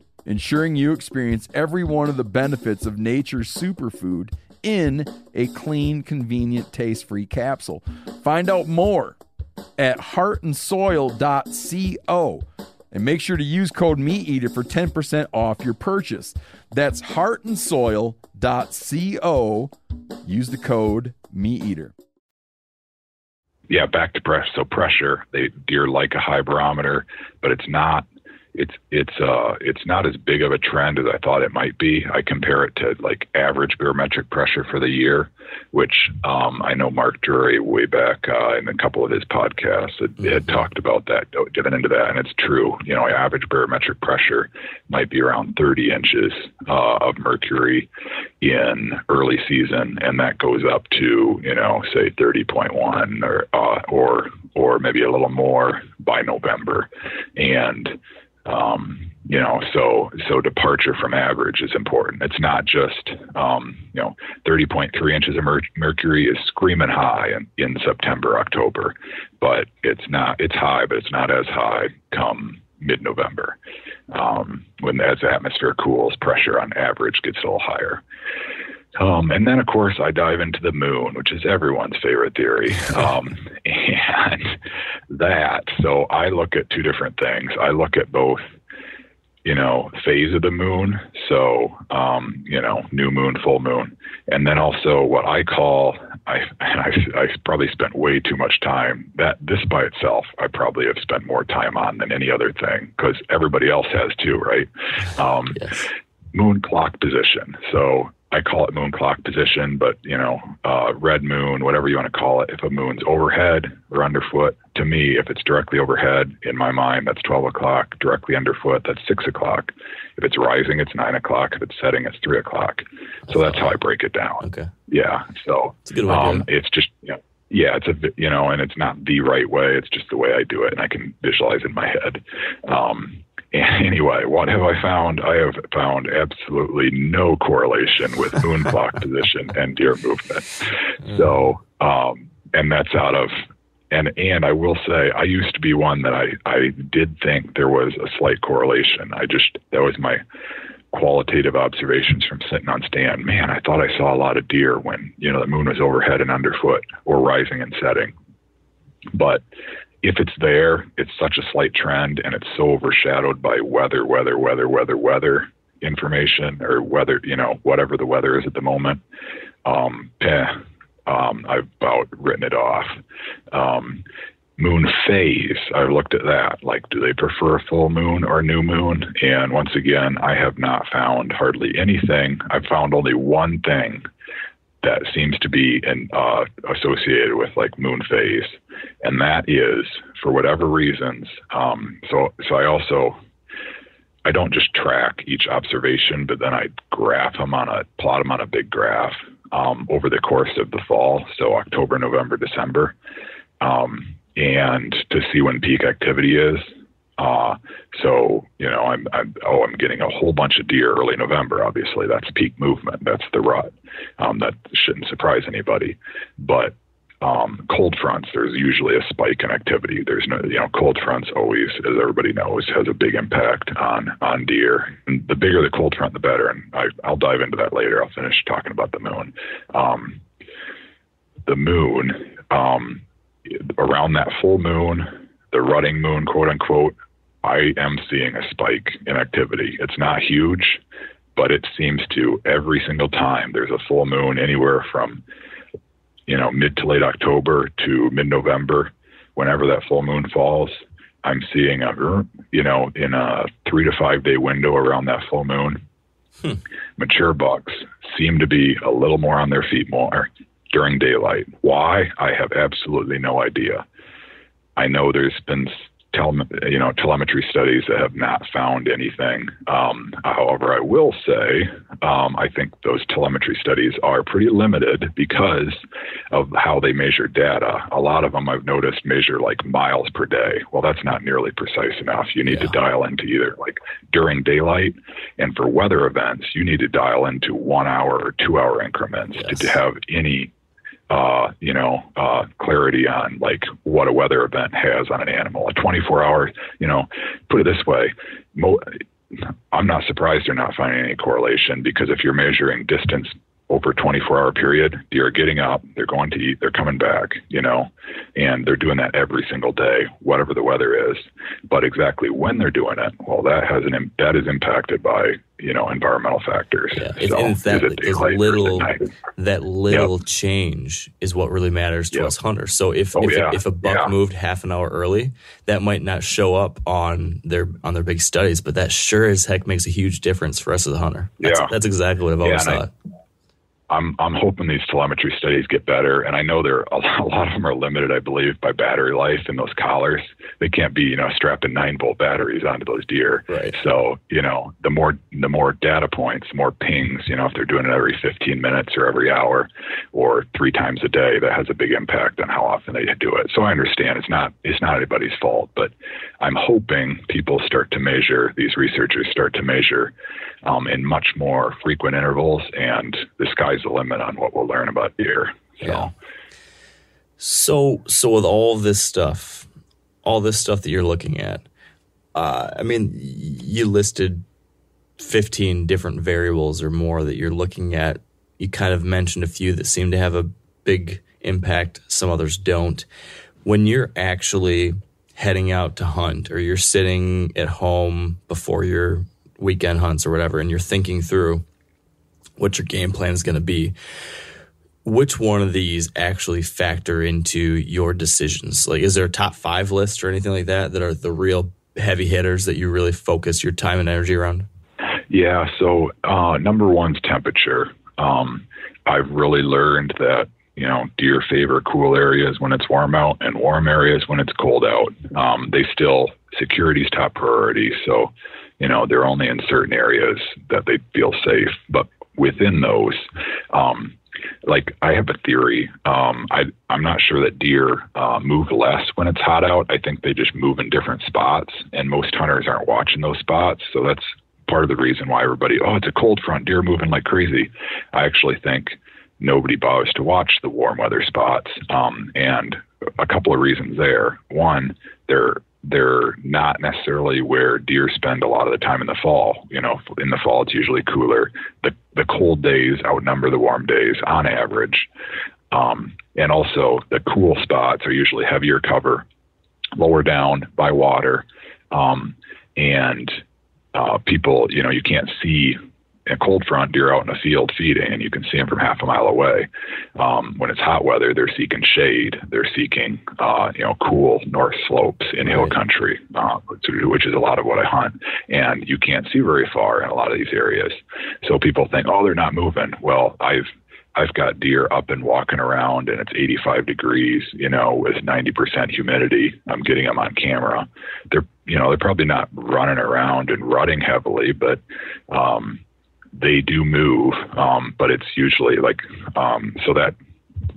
ensuring you experience every one of the benefits of nature's superfood in a clean, convenient, taste free capsule. Find out more at heartandsoil.co and make sure to use code MeatEater for 10% off your purchase. That's heartandsoil.co. Use the code MeatEater. yeah, back to pressure. So pressure, they deer like a high barometer, but it's not it's it's uh it's not as big of a trend as I thought it might be. I compare it to like average barometric pressure for the year, which um, I know Mark Drury way back uh, in a couple of his podcasts had, mm-hmm. had talked about that, given into that, and it's true. You know, average barometric pressure might be around 30 inches uh, of mercury in early season, and that goes up to you know say 30.1 or uh, or or maybe a little more by November, and um, you know, so so departure from average is important. It's not just um, you know 30.3 inches of mer- mercury is screaming high in, in September, October, but it's not. It's high, but it's not as high come mid-November. Um, when as the atmosphere cools, pressure on average gets a little higher. Um, and then, of course, I dive into the moon, which is everyone's favorite theory. Um, and that, so I look at two different things. I look at both, you know, phase of the moon, so, um, you know, new moon, full moon, and then also what I call, I, I, I probably spent way too much time. That this by itself, I probably have spent more time on than any other thing because everybody else has too, right? Um, yes. Moon clock position. So I call it moon clock position, but you know, uh, red moon, whatever you want to call it. If a moon's overhead or underfoot, to me, if it's directly overhead, in my mind, that's 12 o'clock. Directly underfoot, that's six o'clock. If it's rising, it's nine o'clock. If it's setting, it's three o'clock. So that's how I break it down. Okay. Yeah. So it's a good way. Um, it's just you know, yeah, it's a you know, and it's not the right way. It's just the way I do it, and I can visualize in my head. Um, anyway, what have I found? I have found absolutely no correlation with moon clock position and deer movement. Mm. So, um, and that's out of and and I will say I used to be one that I I did think there was a slight correlation. I just that was my qualitative observations from sitting on stand. Man, I thought I saw a lot of deer when you know the moon was overhead and underfoot or rising and setting. But if it's there, it's such a slight trend and it's so overshadowed by weather, weather, weather, weather, weather information or weather, you know, whatever the weather is at the moment. Um, eh, um, I've about written it off. Um, moon phase, I've looked at that. Like, do they prefer a full moon or a new moon? And once again, I have not found hardly anything. I've found only one thing that seems to be in, uh, associated with like moon phase, and that is for whatever reasons. Um, so, so I also I don't just track each observation, but then I graph them on a plot them on a big graph um, over the course of the fall, so October, November, December, um, and to see when peak activity is. Uh, so you know, I'm, I'm oh, I'm getting a whole bunch of deer early November. Obviously, that's peak movement. That's the rut. Um, that shouldn't surprise anybody. But um, cold fronts, there's usually a spike in activity. There's no, you know, cold fronts always, as everybody knows, has a big impact on on deer. And the bigger the cold front, the better. And I, I'll dive into that later. I'll finish talking about the moon. Um, the moon, um, around that full moon, the rutting moon, quote unquote, I am seeing a spike in activity. It's not huge, but it seems to every single time there's a full moon anywhere from you know mid to late October to mid November, whenever that full moon falls, I'm seeing a you know in a three to five day window around that full moon. Hmm. Mature bucks seem to be a little more on their feet more during daylight. Why? I have absolutely no idea. I know there's been tele, you know, telemetry studies that have not found anything. Um, however, I will say um, I think those telemetry studies are pretty limited because of how they measure data. A lot of them I've noticed measure like miles per day. Well, that's not nearly precise enough. You need yeah. to dial into either like during daylight, and for weather events, you need to dial into one hour or two hour increments yes. to, to have any uh, you know, uh, clarity on like what a weather event has on an animal. A 24 hour, you know, put it this way, mo- I'm not surprised they're not finding any correlation because if you're measuring distance over a 24 hour period, deer are getting up, they're going to eat, they're coming back, you know, and they're doing that every single day, whatever the weather is. But exactly when they're doing it, well, that has an that is impacted by you know environmental factors. Yeah. So, it's that it's little that little yep. change is what really matters to yep. us hunters. So if oh, if, yeah. if, a buck yeah. moved half an hour early, that might not show up on their on their big studies, but that sure as heck makes a huge difference for us as a hunter. That's, yeah. that's exactly what I've always thought. I, I'm I'm hoping these telemetry studies get better, and I know there a, lot of them are limited, I believe, by battery life in those collars. They can't be you know strapping nine volt batteries onto those deer. Right. So you know the more the more data points, more pings. You know if they're doing it every 15 minutes or every hour, or three times a day, that has a big impact on how often they do it. So I understand it's not it's not anybody's fault, but I'm hoping people start to measure these researchers start to measure um, in much more frequent intervals, and the sky's the limit on what we'll learn about deer. So. Yeah. So, so with all this stuff, all this stuff that you're looking at, uh, I mean, you listed 15 different variables or more that you're looking at. You kind of mentioned a few that seem to have a big impact, some others don't. When you're actually heading out to hunt or you're sitting at home before your weekend hunts or whatever, and you're thinking through what your game plan is going to be, which one of these actually factor into your decisions? Like, is there a top five list or anything like that that are the real heavy hitters that you really focus your time and energy around? Yeah. So, uh, number one's temperature. Um, I've really learned that you know, deer favor cool areas when it's warm out and warm areas when it's cold out. Um, they still security's top priority, so you know they're only in certain areas that they feel safe. But within those, um, like I have a theory. Um, I I'm not sure that deer uh, move less when it's hot out. I think they just move in different spots, and most hunters aren't watching those spots. So that's part of the reason why everybody, oh, it's a cold front, deer moving like crazy. I actually think nobody bothers to watch the warm weather spots. Um, and a couple of reasons there. One, they're they're not necessarily where deer spend a lot of the time in the fall. You know, in the fall it's usually cooler. The the cold days outnumber the warm days on average. Um, and also the cool spots are usually heavier cover, lower down by water, um, and uh, people, you know, you can't see a cold front deer out in a field feeding and you can see them from half a mile away. Um, when it's hot weather, they're seeking shade. They're seeking, uh, you know, cool north slopes in hill country, uh, which is a lot of what I hunt. And you can't see very far in a lot of these areas. So people think, oh, they're not moving. Well, I've I've got deer up and walking around and it's 85 degrees, you know, with 90% humidity. I'm getting them on camera. They're, you know, they're probably not running around and rutting heavily, but, um, they do move, um, but it's usually like um, so that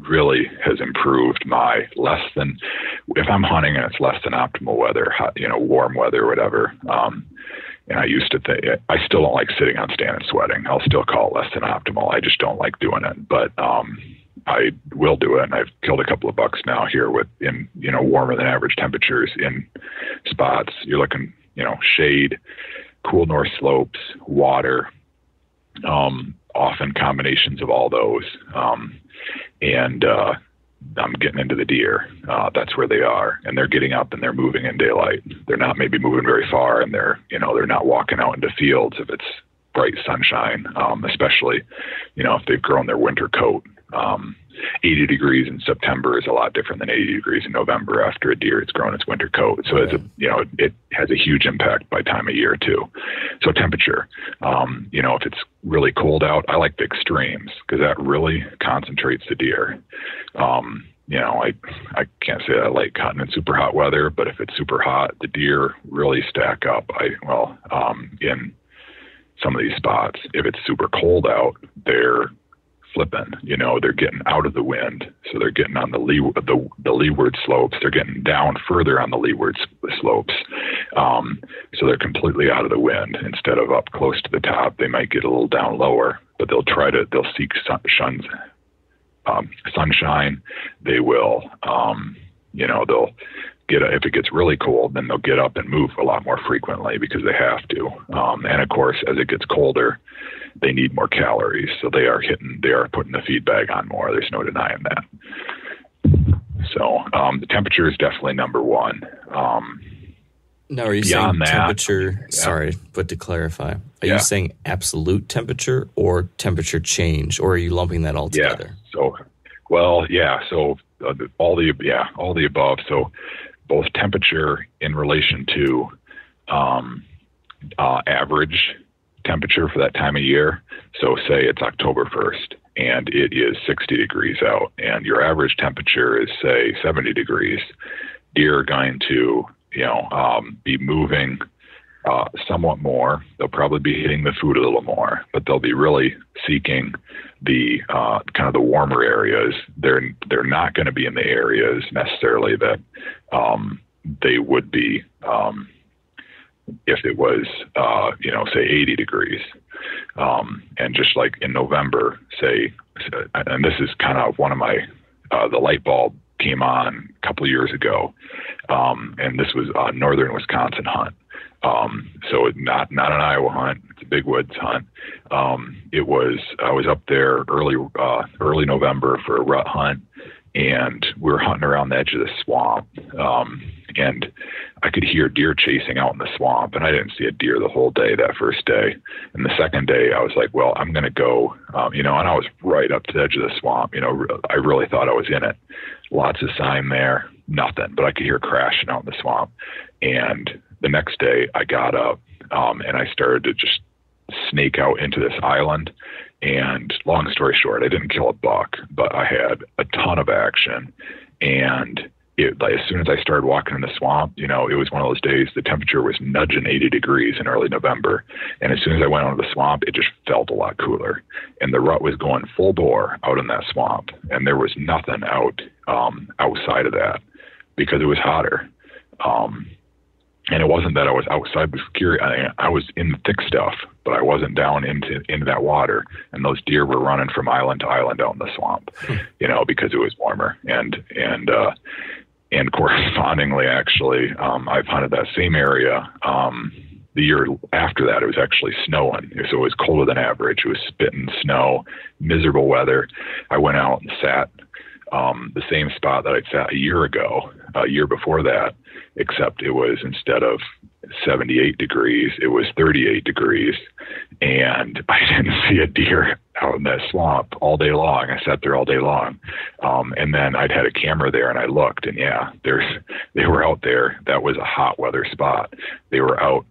really has improved my less than if I'm hunting and it's less than optimal weather, you know, warm weather, whatever. Um, and I used to think I still don't like sitting on stand and sweating. I'll still call it less than optimal. I just don't like doing it, but um, I will do it. And I've killed a couple of bucks now here with in you know warmer than average temperatures in spots. You're looking you know shade, cool north slopes, water, um, often combinations of all those. Um, and uh, I'm getting into the deer. Uh, that's where they are, and they're getting up and they're moving in daylight. They're not maybe moving very far, and they're you know they're not walking out into fields if it's bright sunshine, um, especially you know if they've grown their winter coat. Um, 80 degrees in September is a lot different than 80 degrees in November after a deer has grown its winter coat. So it's a, you know, it has a huge impact by time of year too. So temperature, um, you know, if it's really cold out, I like the extremes because that really concentrates the deer. Um, you know, I I can't say I like hunting in super hot weather, but if it's super hot, the deer really stack up. I well, um, in some of these spots, if it's super cold out, they're flipping. You know, they're getting out of the wind, so they're getting on the lee the, the leeward slopes. They're getting down further on the leeward slopes, um, so they're completely out of the wind instead of up close to the top. They might get a little down lower, but they'll try to they'll seek sun, shuns, um, sunshine. They will, um, you know, they'll get a, if it gets really cold, then they'll get up and move a lot more frequently because they have to. Um, and of course, as it gets colder, they need more calories, so they are hitting, they are putting the feed bag on more. There's no denying that. So um, the temperature is definitely number one. Um, Now, are you saying that, temperature? Yeah. Sorry, but to clarify, are yeah. you saying absolute temperature or temperature change, or are you lumping that all together? Yeah. So, well, yeah. So uh, all the yeah, all the above. So both temperature in relation to um, uh, average temperature for that time of year. So say it's October 1st and it is 60 degrees out and your average temperature is say 70 degrees. Deer are going to, you know, um, be moving uh, somewhat more. They'll probably be hitting the food a little more, but they'll be really seeking the uh, kind of the warmer areas. They're they're not going to be in the areas necessarily that um, they would be um, if it was, uh, you know, say 80 degrees. Um, and just like in November, say, and this is kind of one of my, uh, the light bulb came on a couple years ago. Um, and this was a northern Wisconsin hunt. Um, so not, not an Iowa hunt. It's a big woods hunt. Um, it was, I was up there early, uh, early November for a rut hunt and we were hunting around the edge of the swamp. Um, and I could hear deer chasing out in the swamp, and I didn't see a deer the whole day that first day. And the second day, I was like, well, I'm going to go, um, you know, and I was right up to the edge of the swamp. You know, I really thought I was in it. Lots of sign there, nothing, but I could hear crashing out in the swamp. And the next day, I got up um, and I started to just snake out into this island. And long story short, I didn't kill a buck, but I had a ton of action. And it, like, as soon as I started walking in the swamp, you know, it was one of those days the temperature was nudging 80 degrees in early November. And as soon as I went onto the swamp, it just felt a lot cooler. And the rut was going full bore out in that swamp. And there was nothing out um, outside of that because it was hotter. Um, and it wasn't that I was outside the security. I, I was in the thick stuff, but I wasn't down into into that water. And those deer were running from island to island out in the swamp, hmm. you know, because it was warmer. And and uh, and correspondingly, actually, um, I've hunted that same area. Um, the year after that, it was actually snowing, so it was colder than average. It was spitting snow, miserable weather. I went out and sat um, the same spot that I'd sat a year ago, a year before that, except it was instead of 78 degrees, it was 38 degrees, and I didn't see a deer out in that swamp all day long. I sat there all day long. Um, and then I'd had a camera there and I looked and yeah, there's, they were out there. That was a hot weather spot. They were out,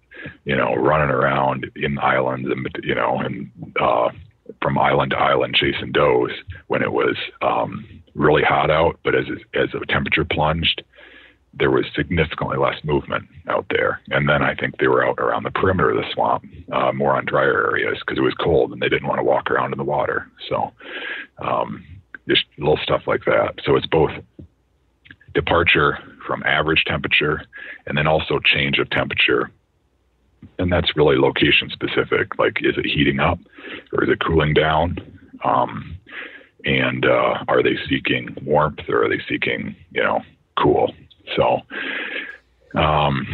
you know, running around in islands and, you know, and, uh, from island to island chasing does when it was, um, really hot out. But as, as the temperature plunged, there was significantly less movement out there. And then I think they were out around the perimeter of the swamp, uh, more on drier areas because it was cold and they didn't want to walk around in the water. So um, just little stuff like that. So it's both departure from average temperature and then also change of temperature. And that's really location specific. Like, is it heating up or is it cooling down? Um, and uh, are they seeking warmth or are they seeking, you know, cool? So, um,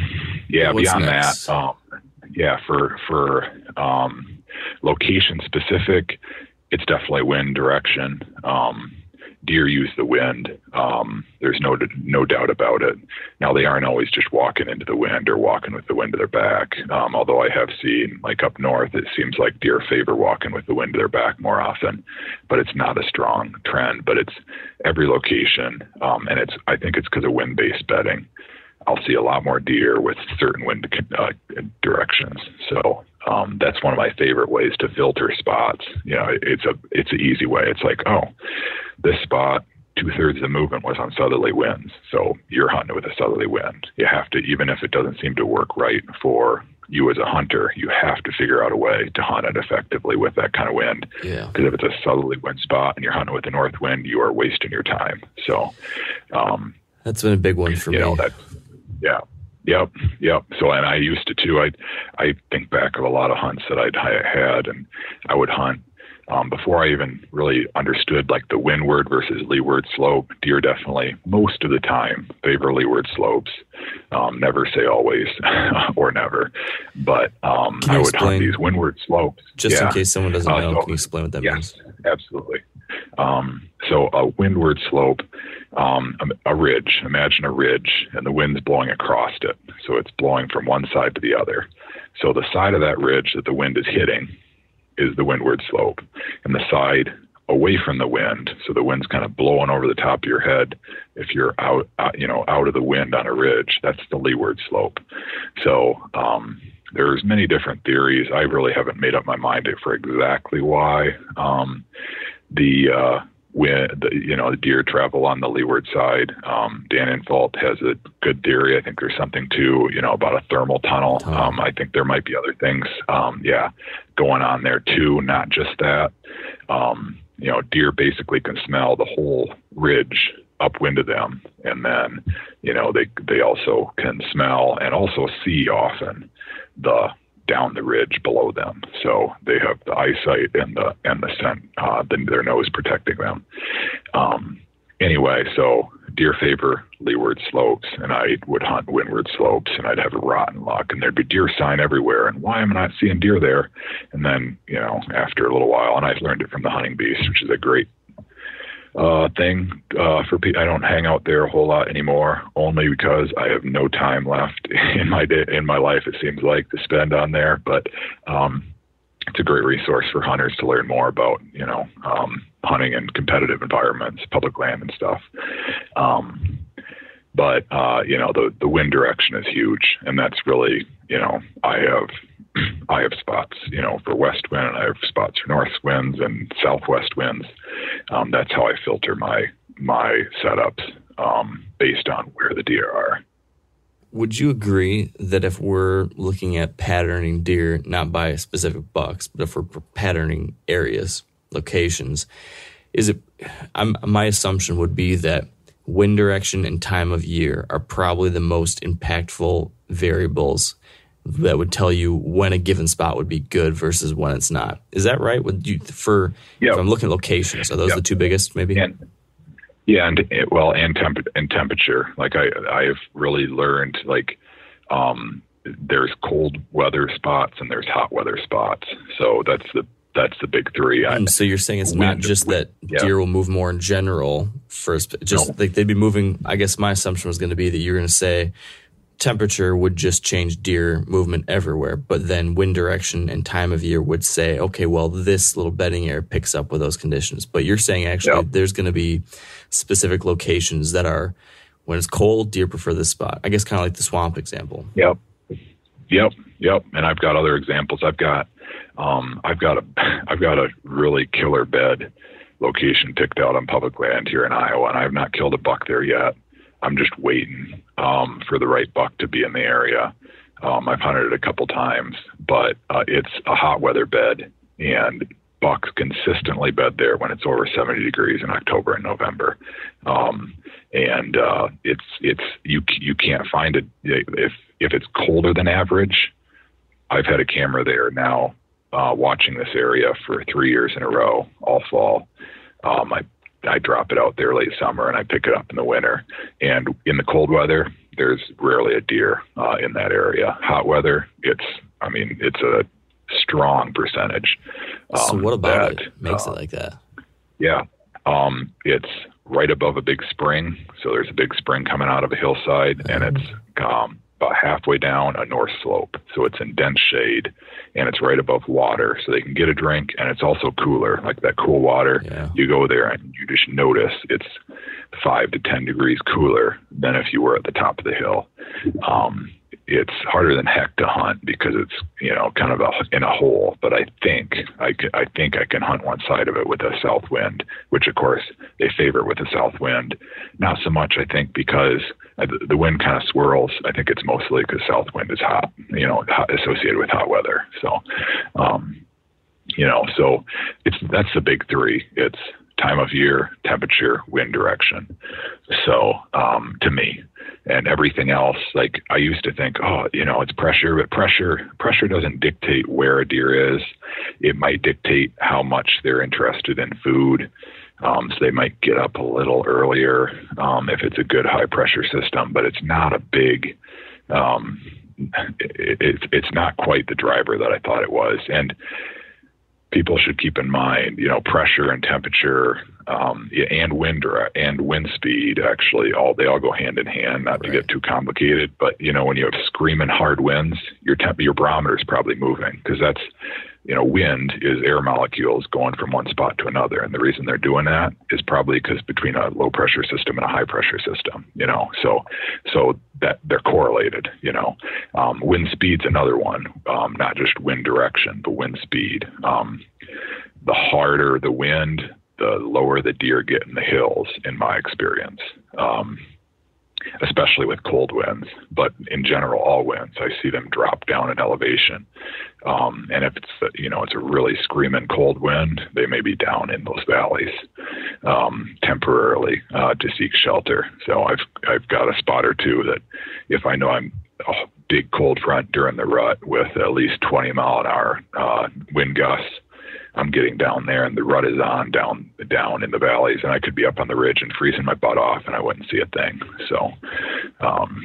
yeah, What's beyond next? that, um, yeah, for, for, um, location specific, it's definitely wind direction. Um, deer use the wind. Um, there's no no doubt about it. Now they aren't always just walking into the wind or walking with the wind to their back. Um, although I have seen, like up north, it seems like deer favor walking with the wind to their back more often. But it's not a strong trend. But it's every location, um, and it's I think it's because of wind-based bedding. I'll see a lot more deer with certain wind uh, directions. So um, that's one of my favorite ways to filter spots. You know, it's a it's an easy way. It's like, oh, this spot two thirds of the movement was on southerly winds, so you're hunting with a southerly wind. You have to, even if it doesn't seem to work right for you as a hunter, you have to figure out a way to hunt it effectively with that kind of wind. Yeah. Because if it's a southerly wind spot and you're hunting with the north wind, you are wasting your time. So, um, that's been a big one for me. Know, that, yeah. Yep, yep. So, and I used to too. I, I think back of a lot of hunts that I'd had, and I would hunt um, before I even really understood like the windward versus leeward slope. Deer definitely most of the time favor leeward slopes. Um, never say always or never, but um, I would explain, hunt these windward slopes. Just yeah. in case someone doesn't uh, know, so, can you explain what that yes, means? Absolutely. Um, so a windward slope um, a ridge. Imagine a ridge, and the wind's blowing across it. So it's blowing from one side to the other. So the side of that ridge that the wind is hitting is the windward slope, and the side away from the wind, so the wind's kind of blowing over the top of your head. If you're out, you know, out of the wind on a ridge, that's the leeward slope. So um, there's many different theories. I really haven't made up my mind for exactly why um, the uh, when the, you know the deer travel on the leeward side. Um, Dan Infalt has a good theory. I think there's something too, you know, about a thermal tunnel. Um, I think there might be other things, um, yeah, going on there too. Not just that. Um, you know, deer basically can smell the whole ridge upwind of them, and then you know they they also can smell and also see often the down the ridge below them. So they have the eyesight and the and the scent, uh, the, their nose protecting them. Um, anyway, so deer favor leeward slopes, and I would hunt windward slopes, and I'd have a rotten luck, and there'd be deer sign everywhere, and why am I not seeing deer there? And then you know, after a little while, and I learned it from the hunting beast, which is a great uh, thing uh, for people. I don't hang out there a whole lot anymore, only because I have no time left in my day in my life. It seems like to spend on there, but um, it's a great resource for hunters to learn more about, you know, um, hunting in competitive environments, public land and stuff. Um, but uh, you know, the the wind direction is huge, and that's really, you know, I have I have spots, you know, for west wind, and I have spots for north winds and southwest winds. Um, that's how I filter my my setups um, based on where the deer are. Would you agree that if we're looking at patterning deer, not by specific bucks, but if we're patterning areas, locations, is it? I'm, my assumption would be that wind direction and time of year are probably the most impactful variables that would tell you when a given spot would be good versus when it's not. Is that right? Would you for yep. if I'm looking at locations, are those yep. the two biggest maybe? And, yeah, and well, and temp and temperature. Like I, I have really learned like um, there's cold weather spots and there's hot weather spots. So that's the that's the big three. And so you're saying it's not just that yeah. deer will move more in general first, just no. like they'd be moving. I guess my assumption was going to be that you're going to say temperature would just change deer movement everywhere, but then wind direction and time of year would say, okay, well, this little bedding area picks up with those conditions. But you're saying actually yep. there's going to be specific locations that are when it's cold, deer prefer this spot. I guess kind of like the swamp example. Yep. Yep. Yep. And I've got other examples. I've got, um, I've got a, I've got a really killer bed location picked out on public land here in Iowa, and I've not killed a buck there yet. I'm just waiting um, for the right buck to be in the area. Um, I've hunted it a couple times, but uh, it's a hot weather bed, and bucks consistently bed there when it's over 70 degrees in October and November. Um, and uh, it's it's you you can't find it if if it's colder than average. I've had a camera there now uh, watching this area for three years in a row all fall. Um, I I drop it out there late summer and I pick it up in the winter. And in the cold weather, there's rarely a deer uh, in that area. Hot weather, it's I mean it's a strong percentage. Um, so what about that, it makes uh, it like that? Yeah, um, it's right above a big spring. So there's a big spring coming out of a hillside, mm-hmm. and it's um, about halfway down a north slope. So it's in dense shade and it's right above water. So they can get a drink and it's also cooler, like that cool water. Yeah. You go there and you just notice it's five to 10 degrees cooler than if you were at the top of the hill. Um, it's harder than heck to hunt because it's you know kind of a, in a hole. But I think I I think I can hunt one side of it with a south wind, which of course they favor with a south wind. Not so much I think because the wind kind of swirls. I think it's mostly because south wind is hot, you know, hot, associated with hot weather. So, um, you know, so it's that's the big three. It's time of year, temperature, wind direction. So um, to me, and everything else, like I used to think, oh, you know, it's pressure, but pressure pressure doesn't dictate where a deer is. It might dictate how much they're interested in food. Um, so they might get up a little earlier um, if it's a good high pressure system, but it's not a big. Um, it, it's it's not quite the driver that I thought it was, and people should keep in mind, you know, pressure and temperature, um, and wind and wind speed. Actually, all they all go hand in hand. Not right. to get too complicated, but you know, when you have screaming hard winds, your temp, your barometer is probably moving because that's, you know, wind is air molecules going from one spot to another, and the reason they're doing that is probably because between a low pressure system and a high pressure system, you know, so so that they're correlated. You know, um, wind speed's another one, um, not just wind direction, but wind speed. Um, the harder the wind, the lower the deer get in the hills, in my experience. Um, especially with cold winds, but in general, all winds, I see them drop down in elevation. Um, and if it's, you know, it's a really screaming cold wind, they may be down in those valleys um, temporarily uh, to seek shelter. So I've I've got a spot or two that if I know I'm a big cold front during the rut with at least 20 mile an hour uh, wind gusts I'm getting down there and the rut is on down down in the valleys and I could be up on the ridge and freezing my butt off and I wouldn't see a thing. So um,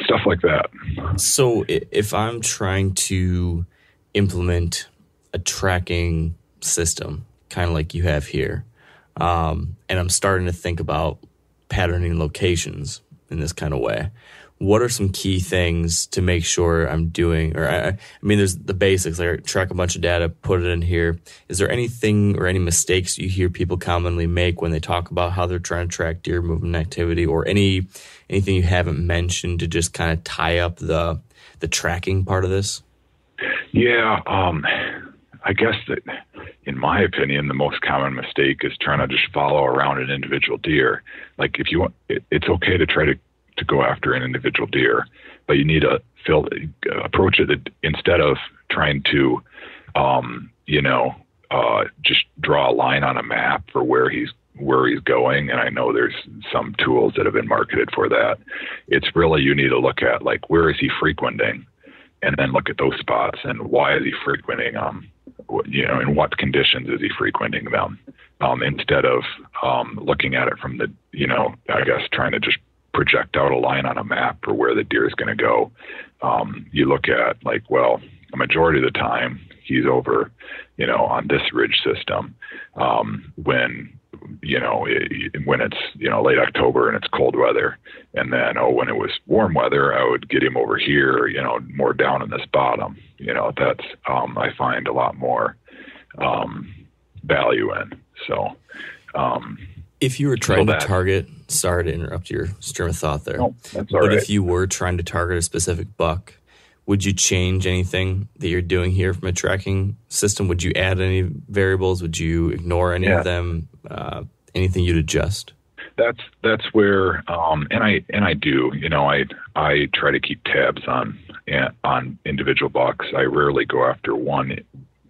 stuff like that. So if I'm trying to implement a tracking system, kind of like you have here, um, and I'm starting to think about patterning locations in this kind of way what are some key things to make sure I'm doing? Or I, I mean, there's the basics, like track a bunch of data, put it in here. Is there anything or any mistakes you hear people commonly make when they talk about how they're trying to track deer movement activity, or any anything you haven't mentioned to just kind of tie up the the tracking part of this? Yeah, um, I guess that, in my opinion, the most common mistake is trying to just follow around an individual deer. Like if you want, it, it's okay to try to to go after an individual deer, but you need to fill, approach it instead of trying to, um, you know, uh, just draw a line on a map for where he's where he's going. And I know there's some tools that have been marketed for that. It's really you need to look at like where is he frequenting, and then look at those spots and why is he frequenting them. You know, in what conditions is he frequenting them? Um, instead of um, looking at it from the, you know, I guess trying to just project out a line on a map for where the deer is going to go. Um, you look at like, well, a majority of the time he's over, you know, on this ridge system. Um, when you know it, when it's you know late October and it's cold weather, and then oh when it was warm weather, I would get him over here, you know, more down in this bottom. You know, that's um, I find a lot more um, value in. So. Um, if you were trying to target, sorry to interrupt your stream of thought there. No, but right. if you were trying to target a specific buck, would you change anything that you're doing here from a tracking system? Would you add any variables? Would you ignore any yeah. of them? Uh, anything you'd adjust? That's that's where, um, and I and I do. You know, I I try to keep tabs on on individual bucks. I rarely go after one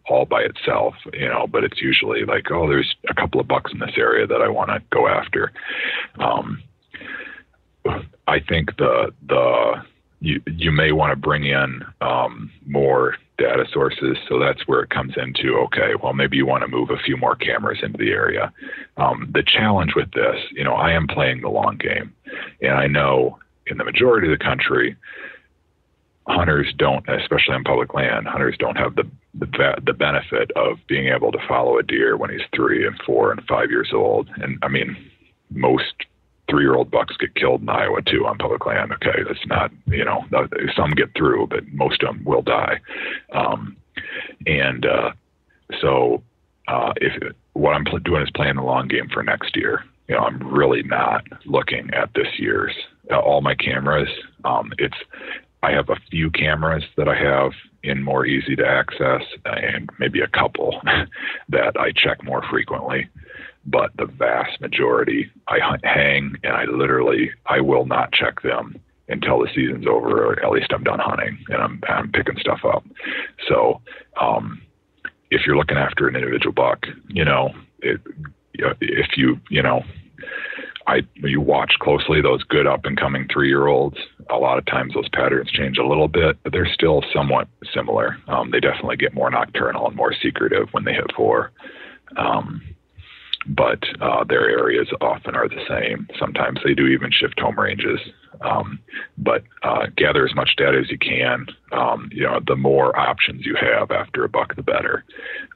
all by itself, you know, but it's usually like, oh, there's a couple of bucks in this area that I want to go after. Um, I think the the you you may want to bring in um, more data sources. So that's where it comes into okay, well maybe you want to move a few more cameras into the area. Um, the challenge with this, you know, I am playing the long game, and I know in the majority of the country, hunters don't, especially on public land, hunters don't have the the, the benefit of being able to follow a deer when he's three and four and five years old. And I mean, most three year old bucks get killed in Iowa too on public land. Okay, that's not you know some get through, but most of them will die. Um, and uh, so uh, if what I'm doing is playing the long game for next year. You know, I'm really not looking at this year's. Uh, all my cameras, um, it's I have a few cameras that I have in more easy to access and maybe a couple that I check more frequently. But the vast majority I hang and I literally, I will not check them until the season's over or at least I'm done hunting and I'm, I'm picking stuff up. So, um, if you're looking after an individual buck, you know, it, if you, you know, I you watch closely those good up and coming three year olds. A lot of times those patterns change a little bit, but they're still somewhat similar. Um, they definitely get more nocturnal and more secretive when they hit four. Um, but uh, their areas often are the same. Sometimes they do even shift home ranges. Um, but uh, gather as much data as you can. Um, you know, the more options you have after a buck, the better.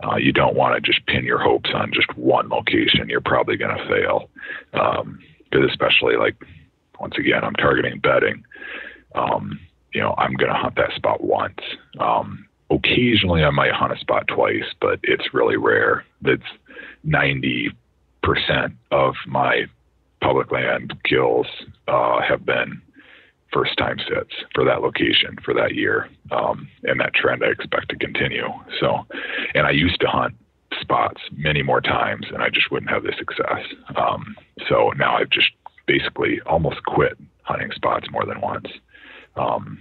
Uh, you don't want to just pin your hopes on just one location. You're probably going to fail. Because um, especially like, once again, I'm targeting bedding. Um, you know, I'm going to hunt that spot once. Um, occasionally, I might hunt a spot twice, but it's really rare. That's 90% of my public land kills uh, have been first time sits for that location for that year. Um, and that trend I expect to continue. So, and I used to hunt spots many more times and I just wouldn't have the success. Um, so now I've just basically almost quit hunting spots more than once. Um,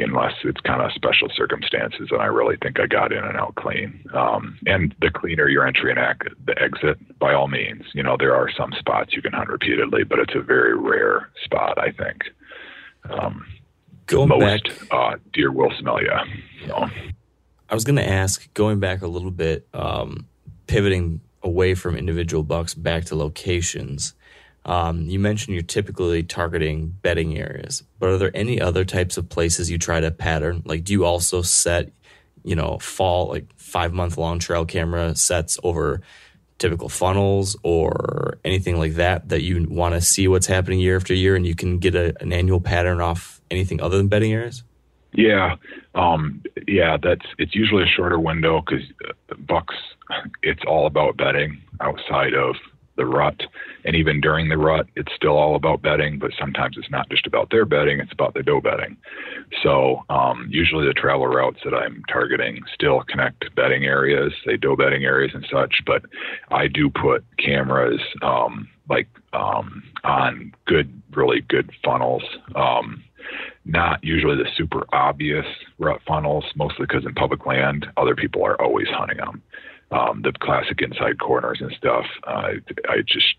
unless it's kind of special circumstances and I really think I got in and out clean. Um, and the cleaner your entry and ac- the exit, by all means, you know, there are some spots you can hunt repeatedly, but it's a very rare spot, I think. Um, going most back, uh, deer will smell you. So. I was going to ask, going back a little bit, um, pivoting away from individual bucks back to locations. Um, you mentioned you're typically targeting bedding areas, but are there any other types of places you try to pattern? Like, do you also set, you know, fall like five month long trail camera sets over typical funnels or anything like that that you want to see what's happening year after year and you can get a, an annual pattern off anything other than bedding areas? Yeah, um, yeah, that's it's usually a shorter window because uh, bucks, it's all about bedding outside of the rut. And even during the rut, it's still all about bedding, but sometimes it's not just about their bedding, it's about the doe bedding. So um, usually the travel routes that I'm targeting still connect bedding areas, say doe bedding areas and such, but I do put cameras um, like um, on good, really good funnels. Um, not usually the super obvious rut funnels, mostly because in public land, other people are always hunting them um, the classic inside corners and stuff. Uh, I just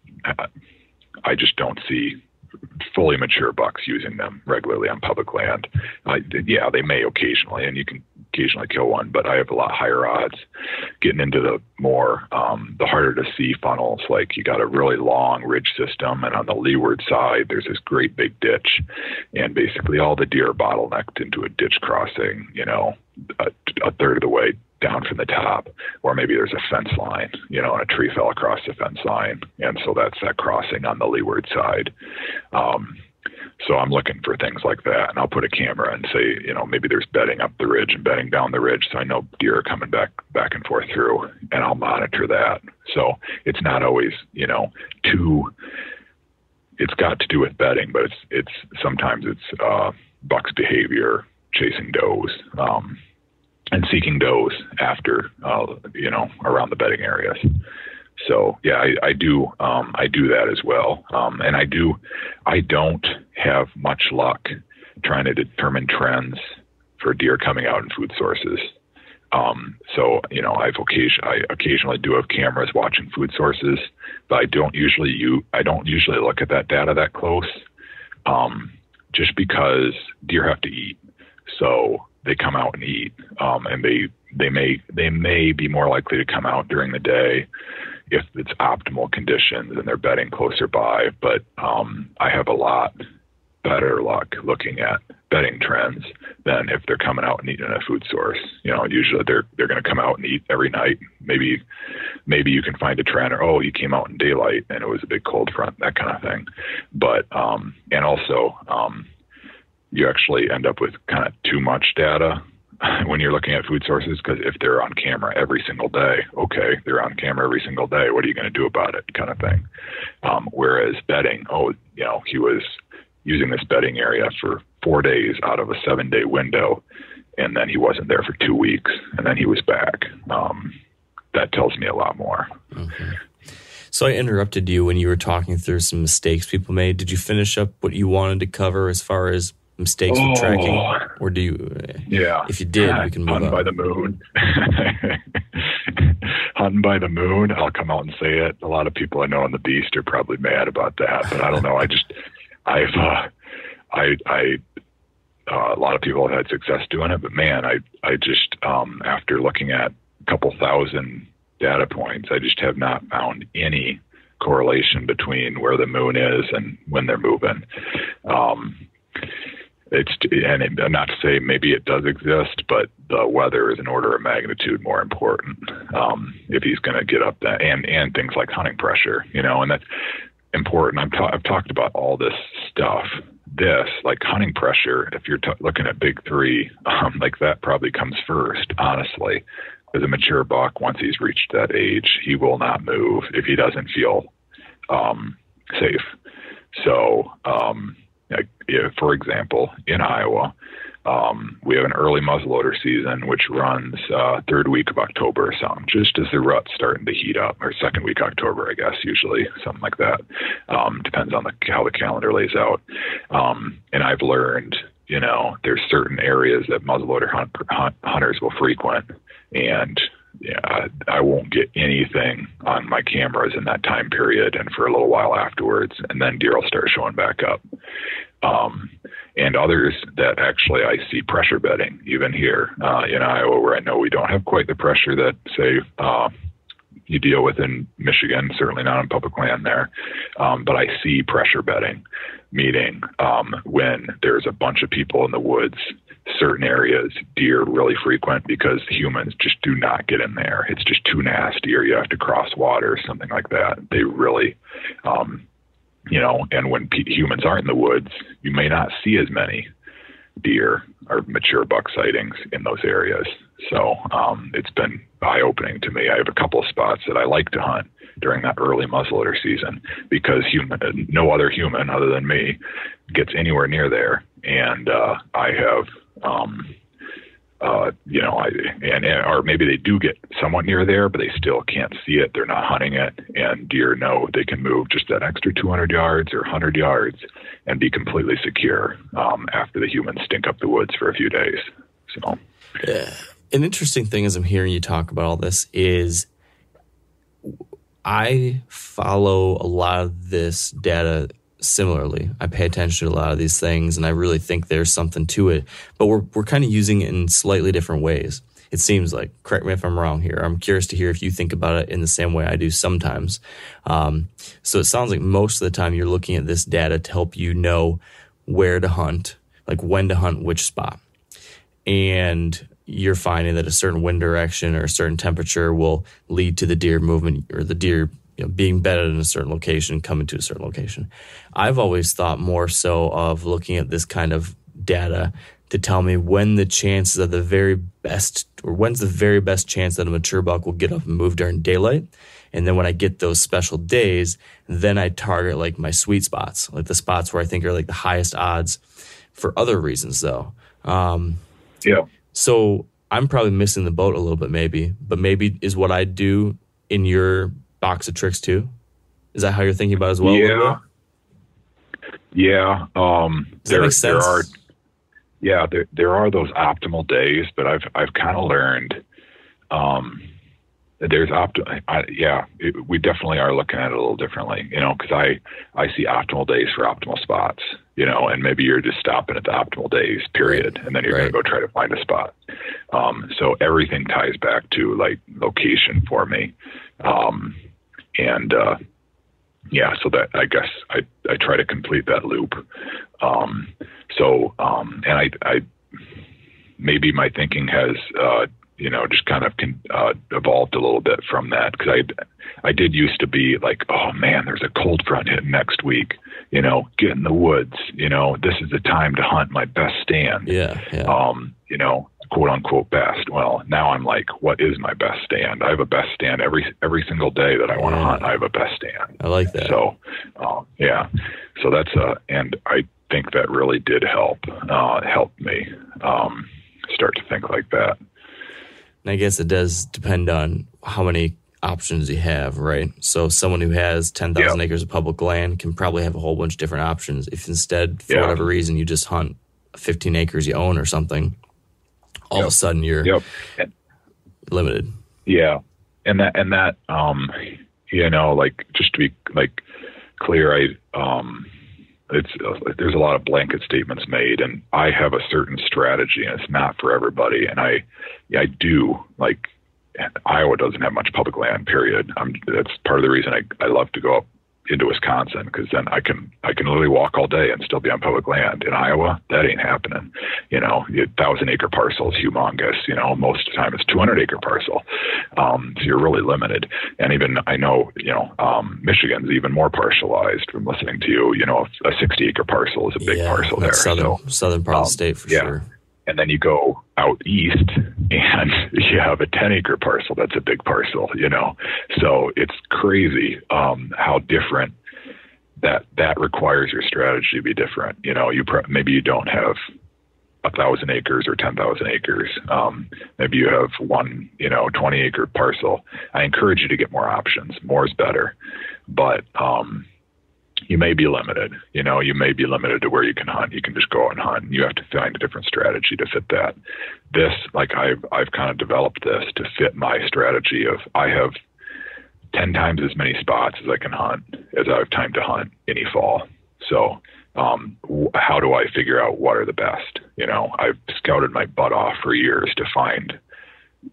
I just don't see fully mature bucks using them regularly on public land. Uh, yeah, they may occasionally, and you can occasionally kill one, but I have a lot higher odds getting into the more um, the harder to see funnels. Like you got a really long ridge system, and on the leeward side, there's this great big ditch, and basically all the deer are bottlenecked into a ditch crossing. You know, a, a third of the way down from the top, or maybe there's a fence line, you know, and a tree fell across the fence line, and so that's that crossing on the leeward side. Um, so I'm looking for things like that, and I'll put a camera and say, you know, maybe there's bedding up the ridge and bedding down the ridge, so I know deer are coming back back and forth through, and I'll monitor that. So it's not always, you know, too. It's got to do with bedding, but it's it's sometimes it's uh, buck's behavior, chasing does. Um, and seeking does after uh, you know around the bedding areas. So yeah, I, I do um, I do that as well, um, and I do I don't have much luck trying to determine trends for deer coming out in food sources. Um, so you know I've occasion I occasionally do have cameras watching food sources, but I don't usually you I don't usually look at that data that close, um, just because deer have to eat. So they come out and eat, um, and they they may they may be more likely to come out during the day if it's optimal conditions and they're bedding closer by. But um, I have a lot better luck looking at bedding trends than if they're coming out and eating in a food source. You know, usually they're they're going to come out and eat every night. Maybe maybe you can find a trend or oh, you came out in daylight and it was a big cold front, that kind of thing. But um, and also um, you actually end up with kind of too much data when you're looking at food sources because if they're on camera every single day, okay, they're on camera every single day. What are you going to do about it, kind of thing. Um, whereas bedding, oh, you know, he was using this bedding area for four days out of a seven day window, and then he wasn't there for two weeks, and then he was back. Um, that tells me a lot more. Okay. So I interrupted you when you were talking through some mistakes people made. Did you finish up what you wanted to cover as far as mistakes oh, with tracking, or do you? Yeah. If you did, we can move Hunting on. by the moon. Hunting by the moon. I'll come out and say it. A lot of people I know on the beast are probably mad about that, but I don't know. I just, I've, uh, I, I, uh, a lot of people have had success doing it, but man, I, I just, um, after looking at a couple thousand data points, I just have not found any correlation between where the moon is and when they're moving. Um, it's and it, not to say maybe it does exist, but the weather is an order of magnitude more important um, if he's going to get up that and and things like hunting pressure, you know, and that's important. I've, ta- I've talked about all this stuff. This like hunting pressure. If you're t- looking at big three, um, like that probably comes first, honestly. As a mature buck, once he's reached that age, he will not move if he doesn't feel um, safe. So um, for example, in Iowa, um, we have an early muzzleloader season, which runs uh, third week of October or something, just as the rut's starting to heat up, or second week October, I guess, usually something like that. Um, depends on the, how the calendar lays out. Um, and I've learned, you know, there's certain areas that muzzleloader hunt, hunt, hunters will frequent, and yeah, I won't get anything on my cameras in that time period and for a little while afterwards, and then deer will start showing back up. Um, and others that actually I see pressure bedding even here uh, in Iowa, where I know we don't have quite the pressure that say uh, you deal with in Michigan, certainly not on public land there. Um, but I see pressure bedding, meaning um, when there's a bunch of people in the woods certain areas deer really frequent because humans just do not get in there. It's just too nasty, or you have to cross water or something like that. They really, um, you know, and when p- humans aren't in the woods, you may not see as many deer or mature buck sightings in those areas. So um, it's been eye opening to me. I have a couple of spots that I like to hunt during that early muzzleloader season because human, no other human other than me gets anywhere near there, and uh, I have um, uh, you know, I, and, and or maybe they do get somewhat near there, but they still can't see it. They're not hunting it, and deer know they can move just that extra 200 yards or 100 yards and be completely secure um, after the humans stink up the woods for a few days. So, yeah. an interesting thing as I'm hearing you talk about all this is I follow a lot of this data similarly. I pay attention to a lot of these things and I really think there's something to it, but we're, we're kind of using it in slightly different ways. It seems like, correct me if I'm wrong here. I'm curious to hear if you think about it in the same way I do sometimes. Um, so it sounds like most of the time you're looking at this data to help you know where to hunt, like when to hunt which spot. And you're finding that a certain wind direction or a certain temperature will lead to the deer movement or the deer you know, being bedded in a certain location, coming to a certain location. I've always thought more so of looking at this kind of data to tell me when the chances of the very best, or when's the very best chance that a mature buck will get up and move during daylight. And then when I get those special days, then I target like my sweet spots, like the spots where I think are like the highest odds for other reasons though. Um, yeah. So I'm probably missing the boat a little bit maybe, but maybe is what I do in your box of tricks too? Is that how you're thinking about it as well? Yeah. Yeah. Um, Does there, that make sense? There are, yeah, there, there are those optimal days, but I've, I've kind of learned, um, there's optimal, yeah, it, we definitely are looking at it a little differently, you know, cause I, I see optimal days for optimal spots, you know, and maybe you're just stopping at the optimal days period. And then you're right. going to go try to find a spot. Um, so everything ties back to like location for me. Um, and uh, yeah, so that I guess I I try to complete that loop. Um, so um, and I I maybe my thinking has uh, you know just kind of con- uh, evolved a little bit from that because I I did used to be like oh man there's a cold front hitting next week you know get in the woods you know this is the time to hunt my best stand yeah, yeah. um you know quote unquote best. Well, now I'm like, what is my best stand? I have a best stand every every single day that I want to yeah. hunt. I have a best stand. I like that. So, um, yeah. So that's a and I think that really did help uh, help me um, start to think like that. And I guess it does depend on how many options you have, right? So someone who has 10,000 yeah. acres of public land can probably have a whole bunch of different options. If instead, for yeah. whatever reason, you just hunt 15 acres you own or something, all yep. of a sudden you're yep. limited. Yeah. And that, and that, um, you know, like just to be like clear, I, um, it's uh, there's a lot of blanket statements made and I have a certain strategy and it's not for everybody. And I, I do like Iowa doesn't have much public land. Period. I'm, that's part of the reason I I love to go up into Wisconsin because then I can I can literally walk all day and still be on public land. In Iowa, that ain't happening. You know, a thousand acre parcel is humongous. You know, most of the time it's 200 acre parcel, um, so you're really limited. And even I know, you know, um, Michigan's even more parcelized from listening to you. You know, a 60 acre parcel is a big yeah, parcel there. Southern, so, southern part um, of the um, state for yeah. sure and then you go out east and you have a 10 acre parcel that's a big parcel you know so it's crazy um, how different that that requires your strategy to be different you know you maybe you don't have a thousand acres or 10,000 acres. Um, maybe you have one, you know, 20 acre parcel. I encourage you to get more options. More is better, but, um, you may be limited. You know, you may be limited to where you can hunt. You can just go and hunt. You have to find a different strategy to fit that. This, like I've I've kind of developed this to fit my strategy of I have ten times as many spots as I can hunt as I have time to hunt any fall. So, um, how do I figure out what are the best? You know, I've scouted my butt off for years to find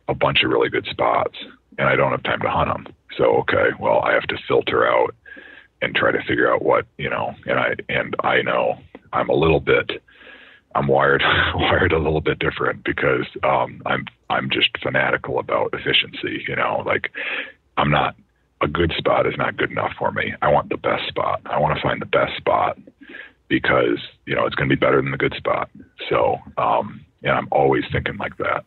a bunch of really good spots, and I don't have time to hunt them. So, okay, well, I have to filter out and try to figure out what you know and i and i know i'm a little bit i'm wired wired a little bit different because um i'm i'm just fanatical about efficiency you know like i'm not a good spot is not good enough for me. I want the best spot. I want to find the best spot because you know it's going to be better than the good spot. So um and i'm always thinking like that.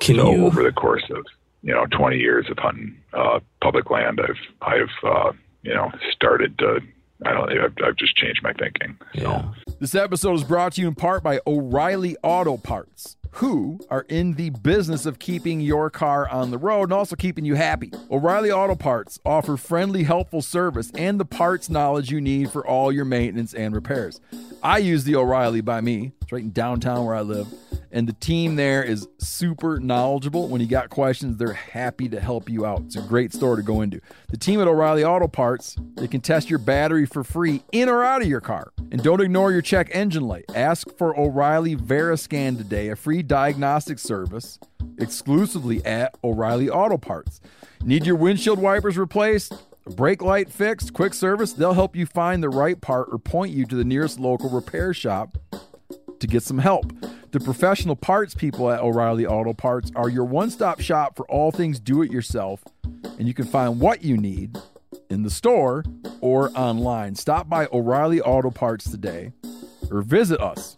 Can so you... over the course of you know 20 years of hunting uh public land i've i've uh you know, started to I don't I've, I've just changed my thinking. So. Yeah. This episode is brought to you in part by O'Reilly Auto Parts, who are in the business of keeping your car on the road and also keeping you happy. O'Reilly Auto Parts offer friendly, helpful service and the parts knowledge you need for all your maintenance and repairs. I use the O'Reilly by me. It's right in downtown where I live and the team there is super knowledgeable. When you got questions, they're happy to help you out. It's a great store to go into. The team at O'Reilly Auto Parts, they can test your battery for free in or out of your car. And don't ignore your check engine light. Ask for O'Reilly Veriscan today, a free diagnostic service exclusively at O'Reilly Auto Parts. Need your windshield wipers replaced? Brake light fixed, quick service, they'll help you find the right part or point you to the nearest local repair shop to get some help. The professional parts people at O'Reilly Auto Parts are your one stop shop for all things do it yourself, and you can find what you need in the store or online. Stop by O'Reilly Auto Parts today or visit us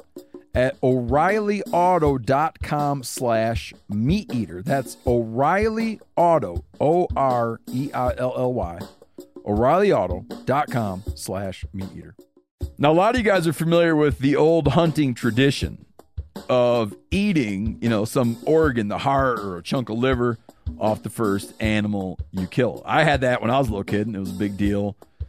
at o'reillyauto.com slash meat eater that's o'reilly auto o-r-e-i-l-l-y o'reillyauto.com slash meat eater now, a lot of you guys are familiar with the old hunting tradition of eating, you know, some organ, the heart or a chunk of liver off the first animal you kill. I had that when I was a little kid, and it was a big deal.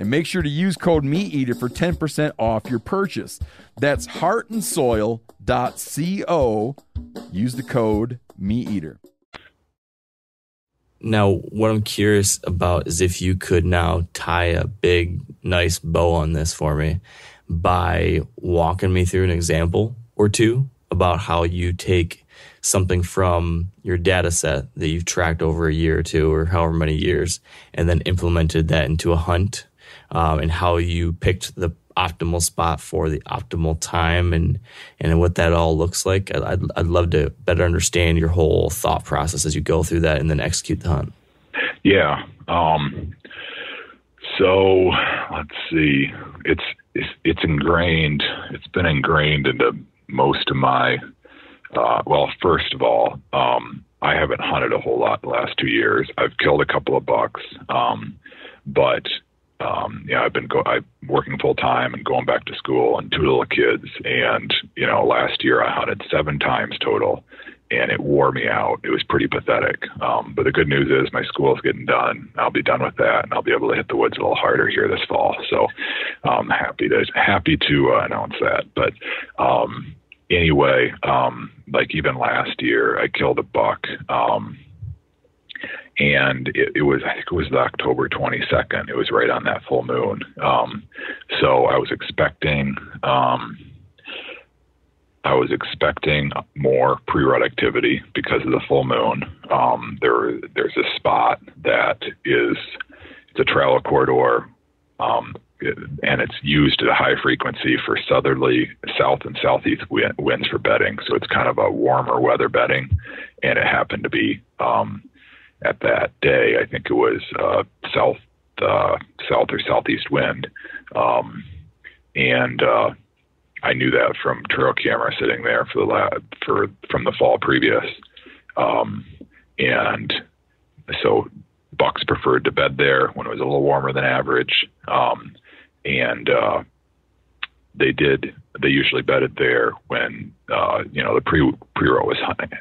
and make sure to use code MeatEater for 10% off your purchase. That's heartandsoil.co. Use the code MeatEater. Now, what I'm curious about is if you could now tie a big, nice bow on this for me by walking me through an example or two about how you take something from your data set that you've tracked over a year or two or however many years and then implemented that into a hunt um, and how you picked the optimal spot for the optimal time and and what that all looks like. I'd, I'd love to better understand your whole thought process as you go through that and then execute the hunt. Yeah um, so let's see. It's, it's it's ingrained it's been ingrained into most of my Uh, well, first of all, um, I haven't hunted a whole lot the last two years. I've killed a couple of bucks, um, but um, you know, I've been go- I'm working full time and going back to school and two little kids. And you know, last year I hunted seven times total, and it wore me out. It was pretty pathetic. Um, but the good news is my school is getting done. I'll be done with that, and I'll be able to hit the woods a little harder here this fall. So I'm happy to happy to uh, announce that. But um, anyway, um, like even last year, I killed a buck. Um, and it, it, was I think it was the October 22nd. It was right on that full moon. Um, so I was expecting um, I was expecting more pre-rut activity because of the full moon. Um, there there's a spot that is it's a travel corridor. Um, and it's used at a high frequency for southerly south and southeast winds for bedding. So it's kind of a warmer weather bedding, and it happened to be um, at that day. I think it was uh, south uh, south or southeast wind, um, and uh, I knew that from trail camera sitting there for the lab for from the fall previous, um, and so bucks preferred to bed there when it was a little warmer than average, um, and uh, they did. They usually bedded there when uh, you know the pre pre rut was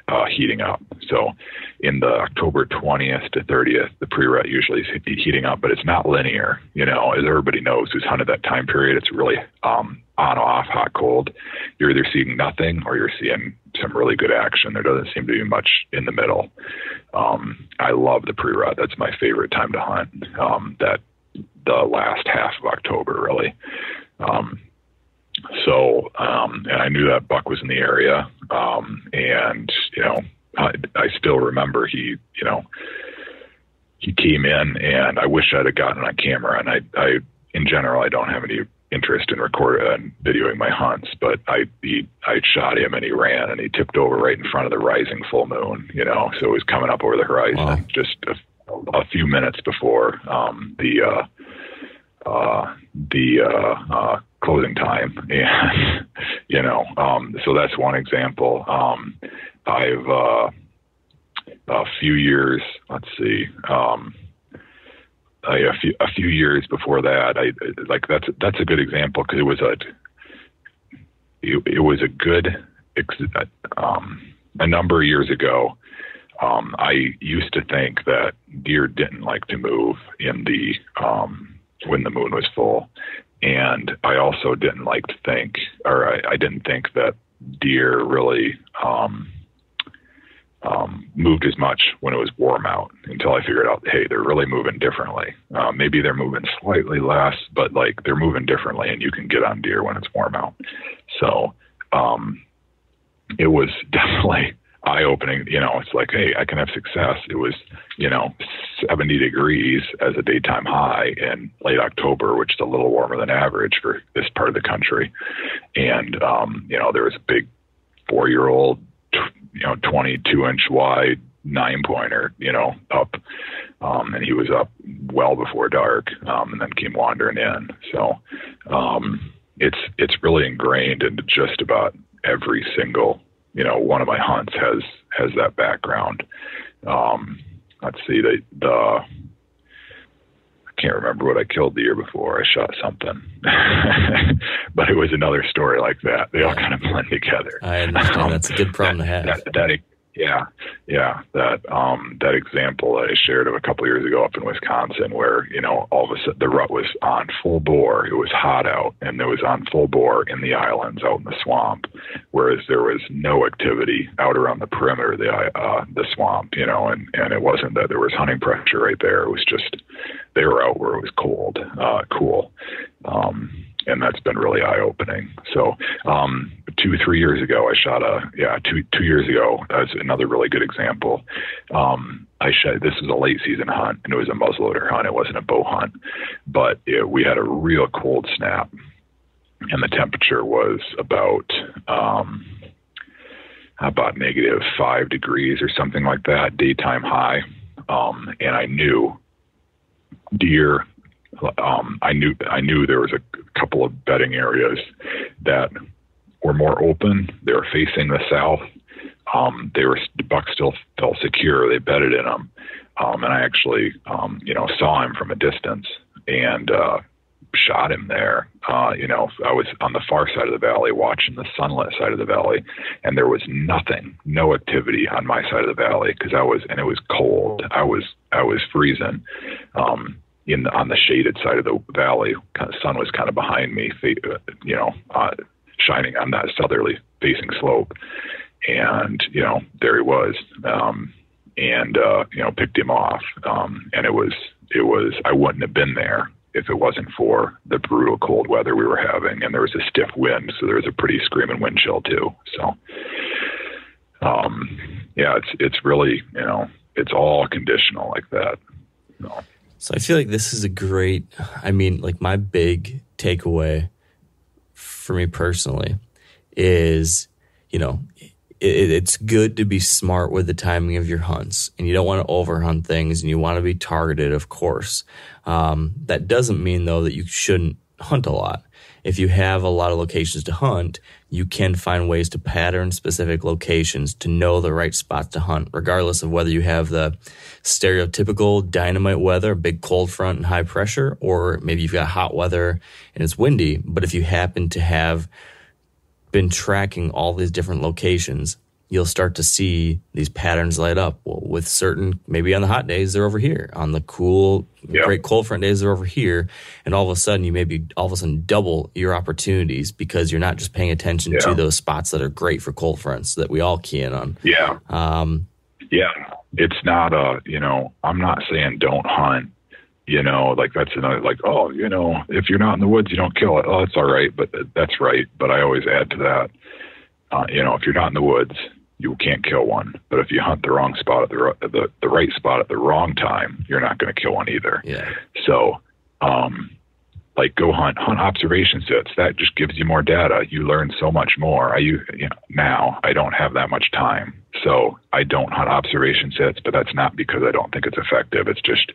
uh, heating up. So in the October 20th to 30th, the pre rut usually is heating up, but it's not linear. You know, as everybody knows who's hunted that time period, it's really um, on off, hot cold. You're either seeing nothing or you're seeing some really good action. There doesn't seem to be much in the middle. Um, I love the pre rut. That's my favorite time to hunt. Um, that the last half of October, really. Um, so, um, and I knew that Buck was in the area. Um, and, you know, I, I still remember he, you know, he came in and I wish I'd have gotten on camera. And I, I, in general, I don't have any interest in recording and videoing my hunts, but I, he, I shot him and he ran and he tipped over right in front of the rising full moon, you know, so it was coming up over the horizon wow. just a, a, few minutes before, um, the, uh, uh, the, uh, uh, closing time. And, you know, um, so that's one example. Um, I've, uh, a few years, let's see, um, I, a few a few years before that, I like that's that's a good example because it was a it, it was a good um, a number of years ago. Um, I used to think that deer didn't like to move in the um, when the moon was full, and I also didn't like to think, or I, I didn't think that deer really um, um, moved as much when it was warm out until I figured out, hey, they're really moving differently. Uh, maybe they're moving slightly less, but like they're moving differently, and you can get on deer when it's warm out. So um, it was definitely eye opening. You know, it's like, hey, I can have success. It was, you know, 70 degrees as a daytime high in late October, which is a little warmer than average for this part of the country. And, um, you know, there was a big four year old, you know, 22 inch wide nine pointer, you know, up. Um, and he was up well before dark, um, and then came wandering in. So, um, it's, it's really ingrained into just about every single you know, one of my hunts has has that background. Um, let's see, the the I can't remember what I killed the year before. I shot something, but it was another story like that. They all kind of blend together. I understand. Um, That's a good problem that, to have. That, that, yeah, yeah. That um, that example that I shared of a couple years ago up in Wisconsin, where you know all of a sudden the rut was on full bore. It was hot out, and it was on full bore in the islands out in the swamp, whereas there was no activity out around the perimeter of the uh, the swamp. You know, and and it wasn't that there was hunting pressure right there. It was just they were out where it was cold, uh, cool. Um, and that's been really eye opening. So, um, two, three years ago, I shot a, yeah, two, two years ago, that's another really good example. Um, I shot, this was a late season hunt and it was a muzzleloader hunt. It wasn't a bow hunt, but it, we had a real cold snap and the temperature was about, um, about negative five degrees or something like that, daytime high. Um, and I knew deer um, I knew I knew there was a couple of bedding areas that were more open. They were facing the south, um, they were the buck still felt secure. They bedded in them, um, and I actually, um, you know, saw him from a distance and uh, shot him there. Uh, you know, I was on the far side of the valley watching the sunlit side of the valley, and there was nothing, no activity on my side of the valley because I was, and it was cold. I was, I was freezing. Um, in the, on the shaded side of the valley, kind of sun was kind of behind me, you know, uh, shining on that southerly facing slope, and you know, there he was. Um, and uh, you know, picked him off, um, and it was, it was, I wouldn't have been there if it wasn't for the brutal cold weather we were having, and there was a stiff wind, so there was a pretty screaming wind chill too. So, um, yeah, it's it's really you know it's all conditional like that. So I feel like this is a great. I mean, like my big takeaway for me personally is, you know, it, it's good to be smart with the timing of your hunts and you don't want to overhunt things and you want to be targeted, of course. Um, that doesn't mean though that you shouldn't hunt a lot. If you have a lot of locations to hunt, you can find ways to pattern specific locations to know the right spots to hunt, regardless of whether you have the stereotypical dynamite weather, big cold front and high pressure, or maybe you've got hot weather and it's windy. But if you happen to have been tracking all these different locations, you'll start to see these patterns light up. Well, with certain, maybe on the hot days, they're over here. On the cool, yep. great cold front days, they're over here. And all of a sudden, you maybe all of a sudden double your opportunities because you're not just paying attention yeah. to those spots that are great for cold fronts that we all key in on. Yeah. Um, yeah. It's not a, you know, I'm not saying don't hunt you know, like that's another, like, oh, you know, if you're not in the woods, you don't kill it. Oh, that's all right. But that's right. But I always add to that, uh, you know, if you're not in the woods, you can't kill one. But if you hunt the wrong spot at the, the, the right spot at the wrong time, you're not going to kill one either. Yeah. So, um, like go hunt hunt observation sets that just gives you more data you learn so much more i you know now i don't have that much time so i don't hunt observation sets but that's not because i don't think it's effective it's just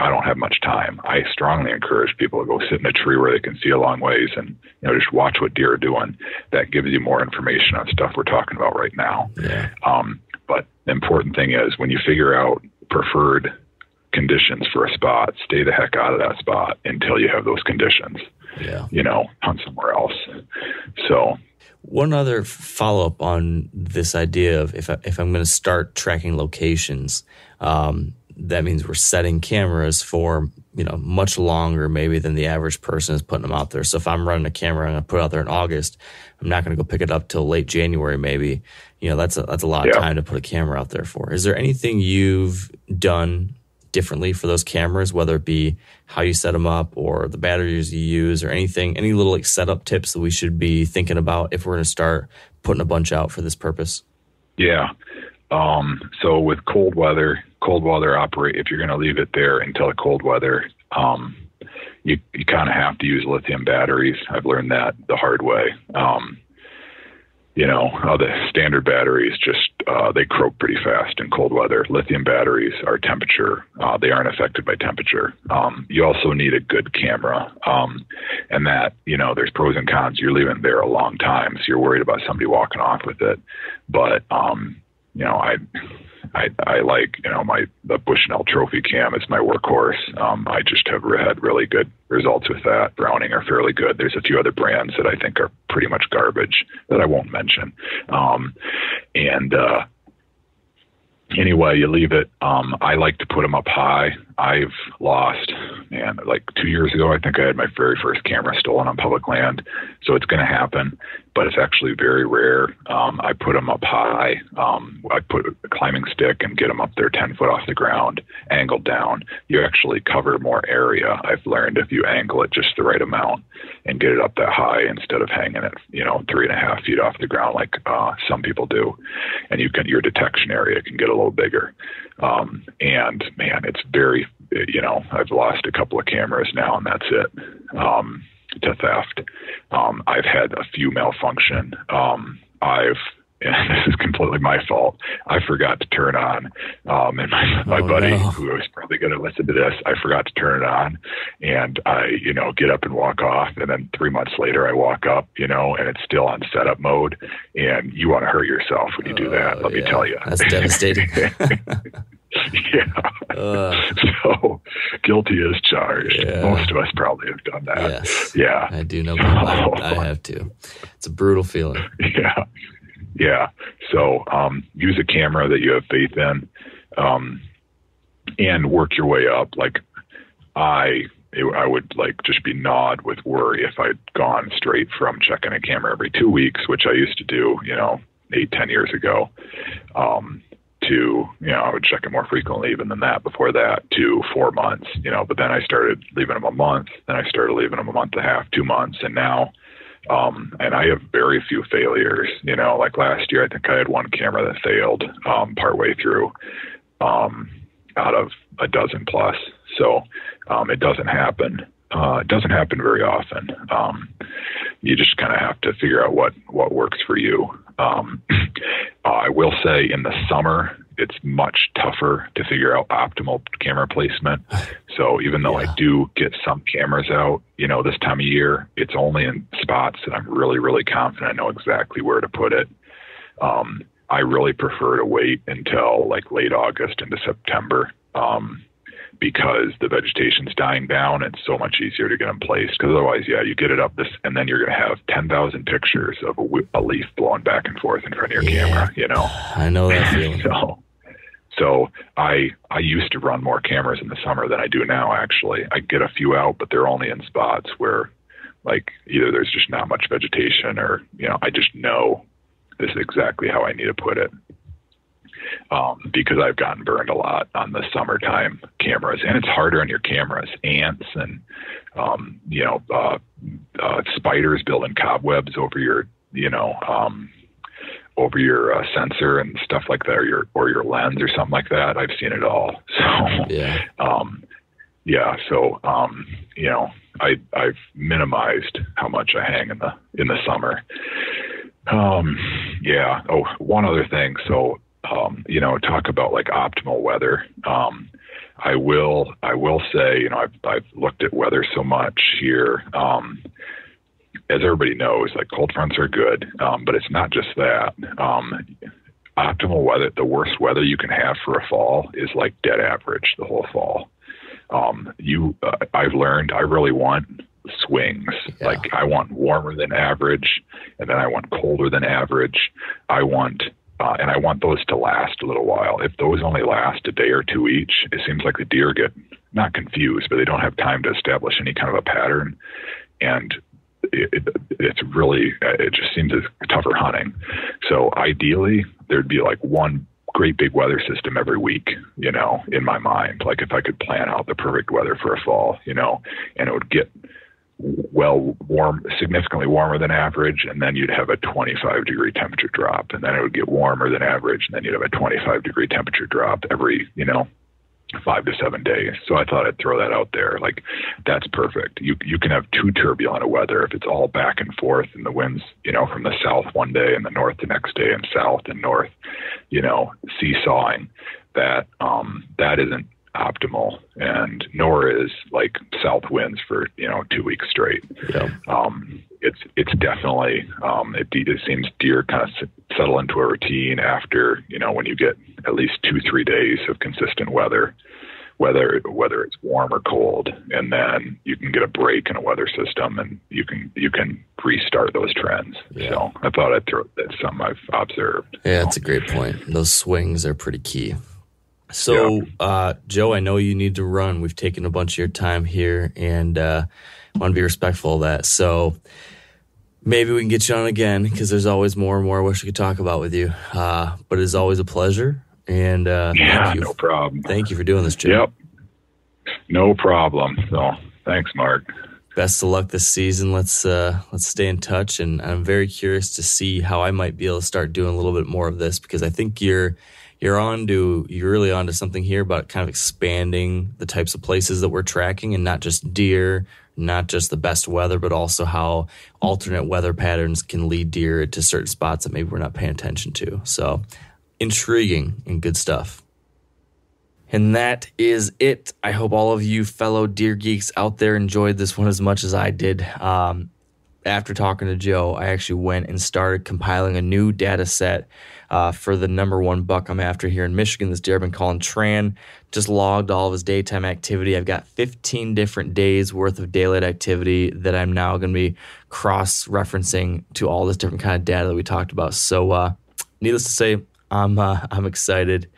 I don't have much time. I strongly encourage people to go sit in a tree where they can see a long ways and you know just watch what deer are doing. That gives you more information on stuff we're talking about right now. Yeah. Um, but the important thing is when you figure out preferred conditions for a spot, stay the heck out of that spot until you have those conditions. Yeah. You know, hunt somewhere else. So one other follow up on this idea of if I, if I'm going to start tracking locations, um, that means we're setting cameras for you know much longer maybe than the average person is putting them out there. So if I'm running a camera i'm going to put it out there in August, I'm not going to go pick it up till late January maybe. You know that's a, that's a lot yeah. of time to put a camera out there for. Is there anything you've done differently for those cameras, whether it be how you set them up or the batteries you use or anything, any little like setup tips that we should be thinking about if we're going to start putting a bunch out for this purpose? Yeah. Um, so with cold weather, cold weather operate if you're going to leave it there until the cold weather. Um, you you kind of have to use lithium batteries. I've learned that the hard way. Um, you know, uh, the standard batteries just uh, they croak pretty fast in cold weather. Lithium batteries are temperature; uh, they aren't affected by temperature. Um, you also need a good camera, um, and that you know, there's pros and cons. You're leaving there a long time, so you're worried about somebody walking off with it. But um, you know, I I, I like, you know, my the Bushnell Trophy Cam is my workhorse. Um, I just have had really good results with that. Browning are fairly good. There's a few other brands that I think are pretty much garbage that I won't mention. Um, and uh, anyway, you leave it. Um, I like to put them up high. I've lost, man, like two years ago, I think I had my very first camera stolen on public land. So it's going to happen, but it's actually very rare. Um, I put them up high. Um, I put a climbing stick and get them up there 10 foot off the ground, angled down. You actually cover more area. I've learned if you angle it just the right amount and get it up that high instead of hanging it, you know, three and a half feet off the ground like uh, some people do. And you can, your detection area can get a little bigger. Um, and man, it's very, you know, I've lost a couple of cameras now, and that's it um, to theft. Um, I've had a few malfunction. Um, I've and this is completely my fault. I forgot to turn on, um, and my, my oh, buddy, no. who was probably going to listen to this, I forgot to turn it on, and I, you know, get up and walk off, and then three months later, I walk up, you know, and it's still on setup mode, and you want to hurt yourself when you do that. Oh, Let me tell you, That's devastating. yeah. Uh, so guilty as charged. Yeah. Most of us probably have done that. yes. Yeah. I do know. I, I have to. It's a brutal feeling. Yeah. Yeah. So um, use a camera that you have faith in um, and work your way up. Like I, I would like just be gnawed with worry if I'd gone straight from checking a camera every two weeks, which I used to do, you know, eight, ten years ago, um, to, you know, I would check it more frequently even than that before that to four months, you know, but then I started leaving them a month, then I started leaving them a month and a half, two months, and now um, and I have very few failures. You know, like last year, I think I had one camera that failed um, partway through um, out of a dozen plus. So um, it doesn't happen. Uh, it doesn't happen very often. Um, you just kind of have to figure out what what works for you. Um, uh, I will say in the summer, it's much tougher to figure out optimal camera placement. So even though Yeah. I do get some cameras out, you know, this time of year, it's only in spots that I'm really, really confident I know exactly where to put it. Um, I really prefer to wait until like late August into September um, because the vegetation's dying down. It's so much easier to get them placed. Because otherwise, yeah, you get it up this, and then you're going to have ten thousand pictures of a, a leaf blowing back and forth in front of your Yeah. camera. You know. I know that feeling. So, so I I used to run more cameras in the summer than I do now. Actually, I get a few out, but they're only in spots where, like, either there's just not much vegetation, or you know, I just know this is exactly how I need to put it. Um, because I've gotten burned a lot on the summertime cameras, and it's harder on your cameras. Ants and um, you know uh, uh, spiders building cobwebs over your you know um, over your uh, sensor and stuff like that, or your or your lens or something like that. I've seen it all. So Yeah. um, yeah, so um, you know, I I've minimized how much I hang in the in the summer. Um, yeah. Oh, one other thing. So um, you know, talk about like optimal weather. Um, I will I will say, you know, I've I've looked at weather so much here. Um, as everybody knows, like cold fronts are good, um, but it's not just that. Um, optimal weather, the worst weather you can have for a fall is like dead average the whole fall. Um, you, uh, I've learned I really want swings. Yeah. Like I want warmer than average, and then I want colder than average. I want, uh, and I want those to last a little while. If those only last a day or two each, it seems like the deer get not confused, but they don't have time to establish any kind of a pattern, and it, it, it's really uh, it just seems as tougher hunting. So ideally, there'd be like one great big weather system every week, you know, in my mind. Like if I could plan out the perfect weather for a fall, you know, and it would get well warm, significantly warmer than average, and then you'd have a 25 degree temperature drop, and then it would get warmer than average, and then you'd have a 25 degree temperature drop every, you know, five to seven days. So I thought I'd throw that out there. Like that's perfect. You you can have too turbulent a weather if it's all back and forth and the winds, you know, from the south one day and the north the next day and south and north, you know, seesawing. That um that isn't optimal and nor is like south winds for, you know, two weeks straight Yeah. um, it's it's definitely um, it, it seems deer kind of s- settle into a routine after you know when you get at least two three days of consistent weather, whether whether it's warm or cold, and then you can get a break in a weather system and you can you can restart those trends. Yeah. So I thought I'd throw that's something I've observed. Yeah, that's a great point. Those swings are pretty key. So, uh, Joe, I know you need to run. We've taken a bunch of your time here and uh, want to be respectful of that. So, maybe we can get you on again because there's always more and more I wish we could talk about with you. Uh, but it's always a pleasure. And uh, Yeah, thank you. no problem. Thank you for doing this, Joe. Yep, no problem. So thanks, Mark. Best of luck this season. Let's uh, let's stay in touch, and I'm very curious to see how I might be able to start doing a little bit more of this because I think you're you're on to you're really on to something here about kind of expanding the types of places that we're tracking and not just deer, not just the best weather, but also how alternate weather patterns can lead deer to certain spots that maybe we're not paying attention to. So intriguing and good stuff. And that is it. I hope all of you fellow deer geeks out there enjoyed this one as much as I did. Um, after talking to Joe, I actually went and started compiling a new data set uh, for the number one buck I'm after here in Michigan. This deer I've been calling Tran. Just logged all of his daytime activity. I've got 15 different days worth of daylight activity that I'm now going to be cross referencing to all this different kind of data that we talked about. So, uh, needless to say, I'm uh, I'm excited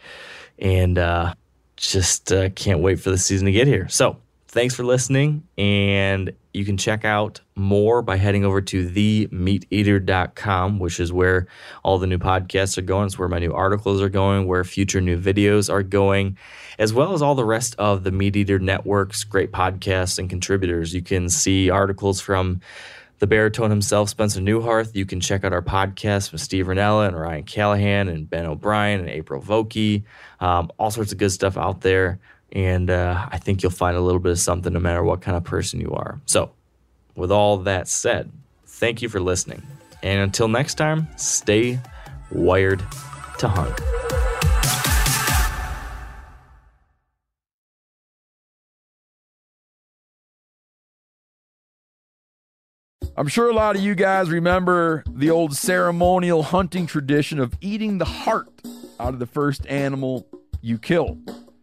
and uh, just uh, can't wait for the season to get here. So, thanks for listening and you can check out more by heading over to themeateater.com, which is where all the new podcasts are going. It's where my new articles are going, where future new videos are going, as well as all the rest of the Meat Eater Network's great podcasts and contributors. You can see articles from the baritone himself, Spencer Neuharth. You can check out our podcast with Steve Rinella and Ryan Callaghan and Ben O'Brien and April Vokey. Um, all sorts of good stuff out there. And uh, I think you'll find a little bit of something no matter what kind of person you are. So, with all that said, thank you for listening. And until next time, stay wired to hunt. I'm sure a lot of you guys remember the old ceremonial hunting tradition of eating the heart out of the first animal you kill.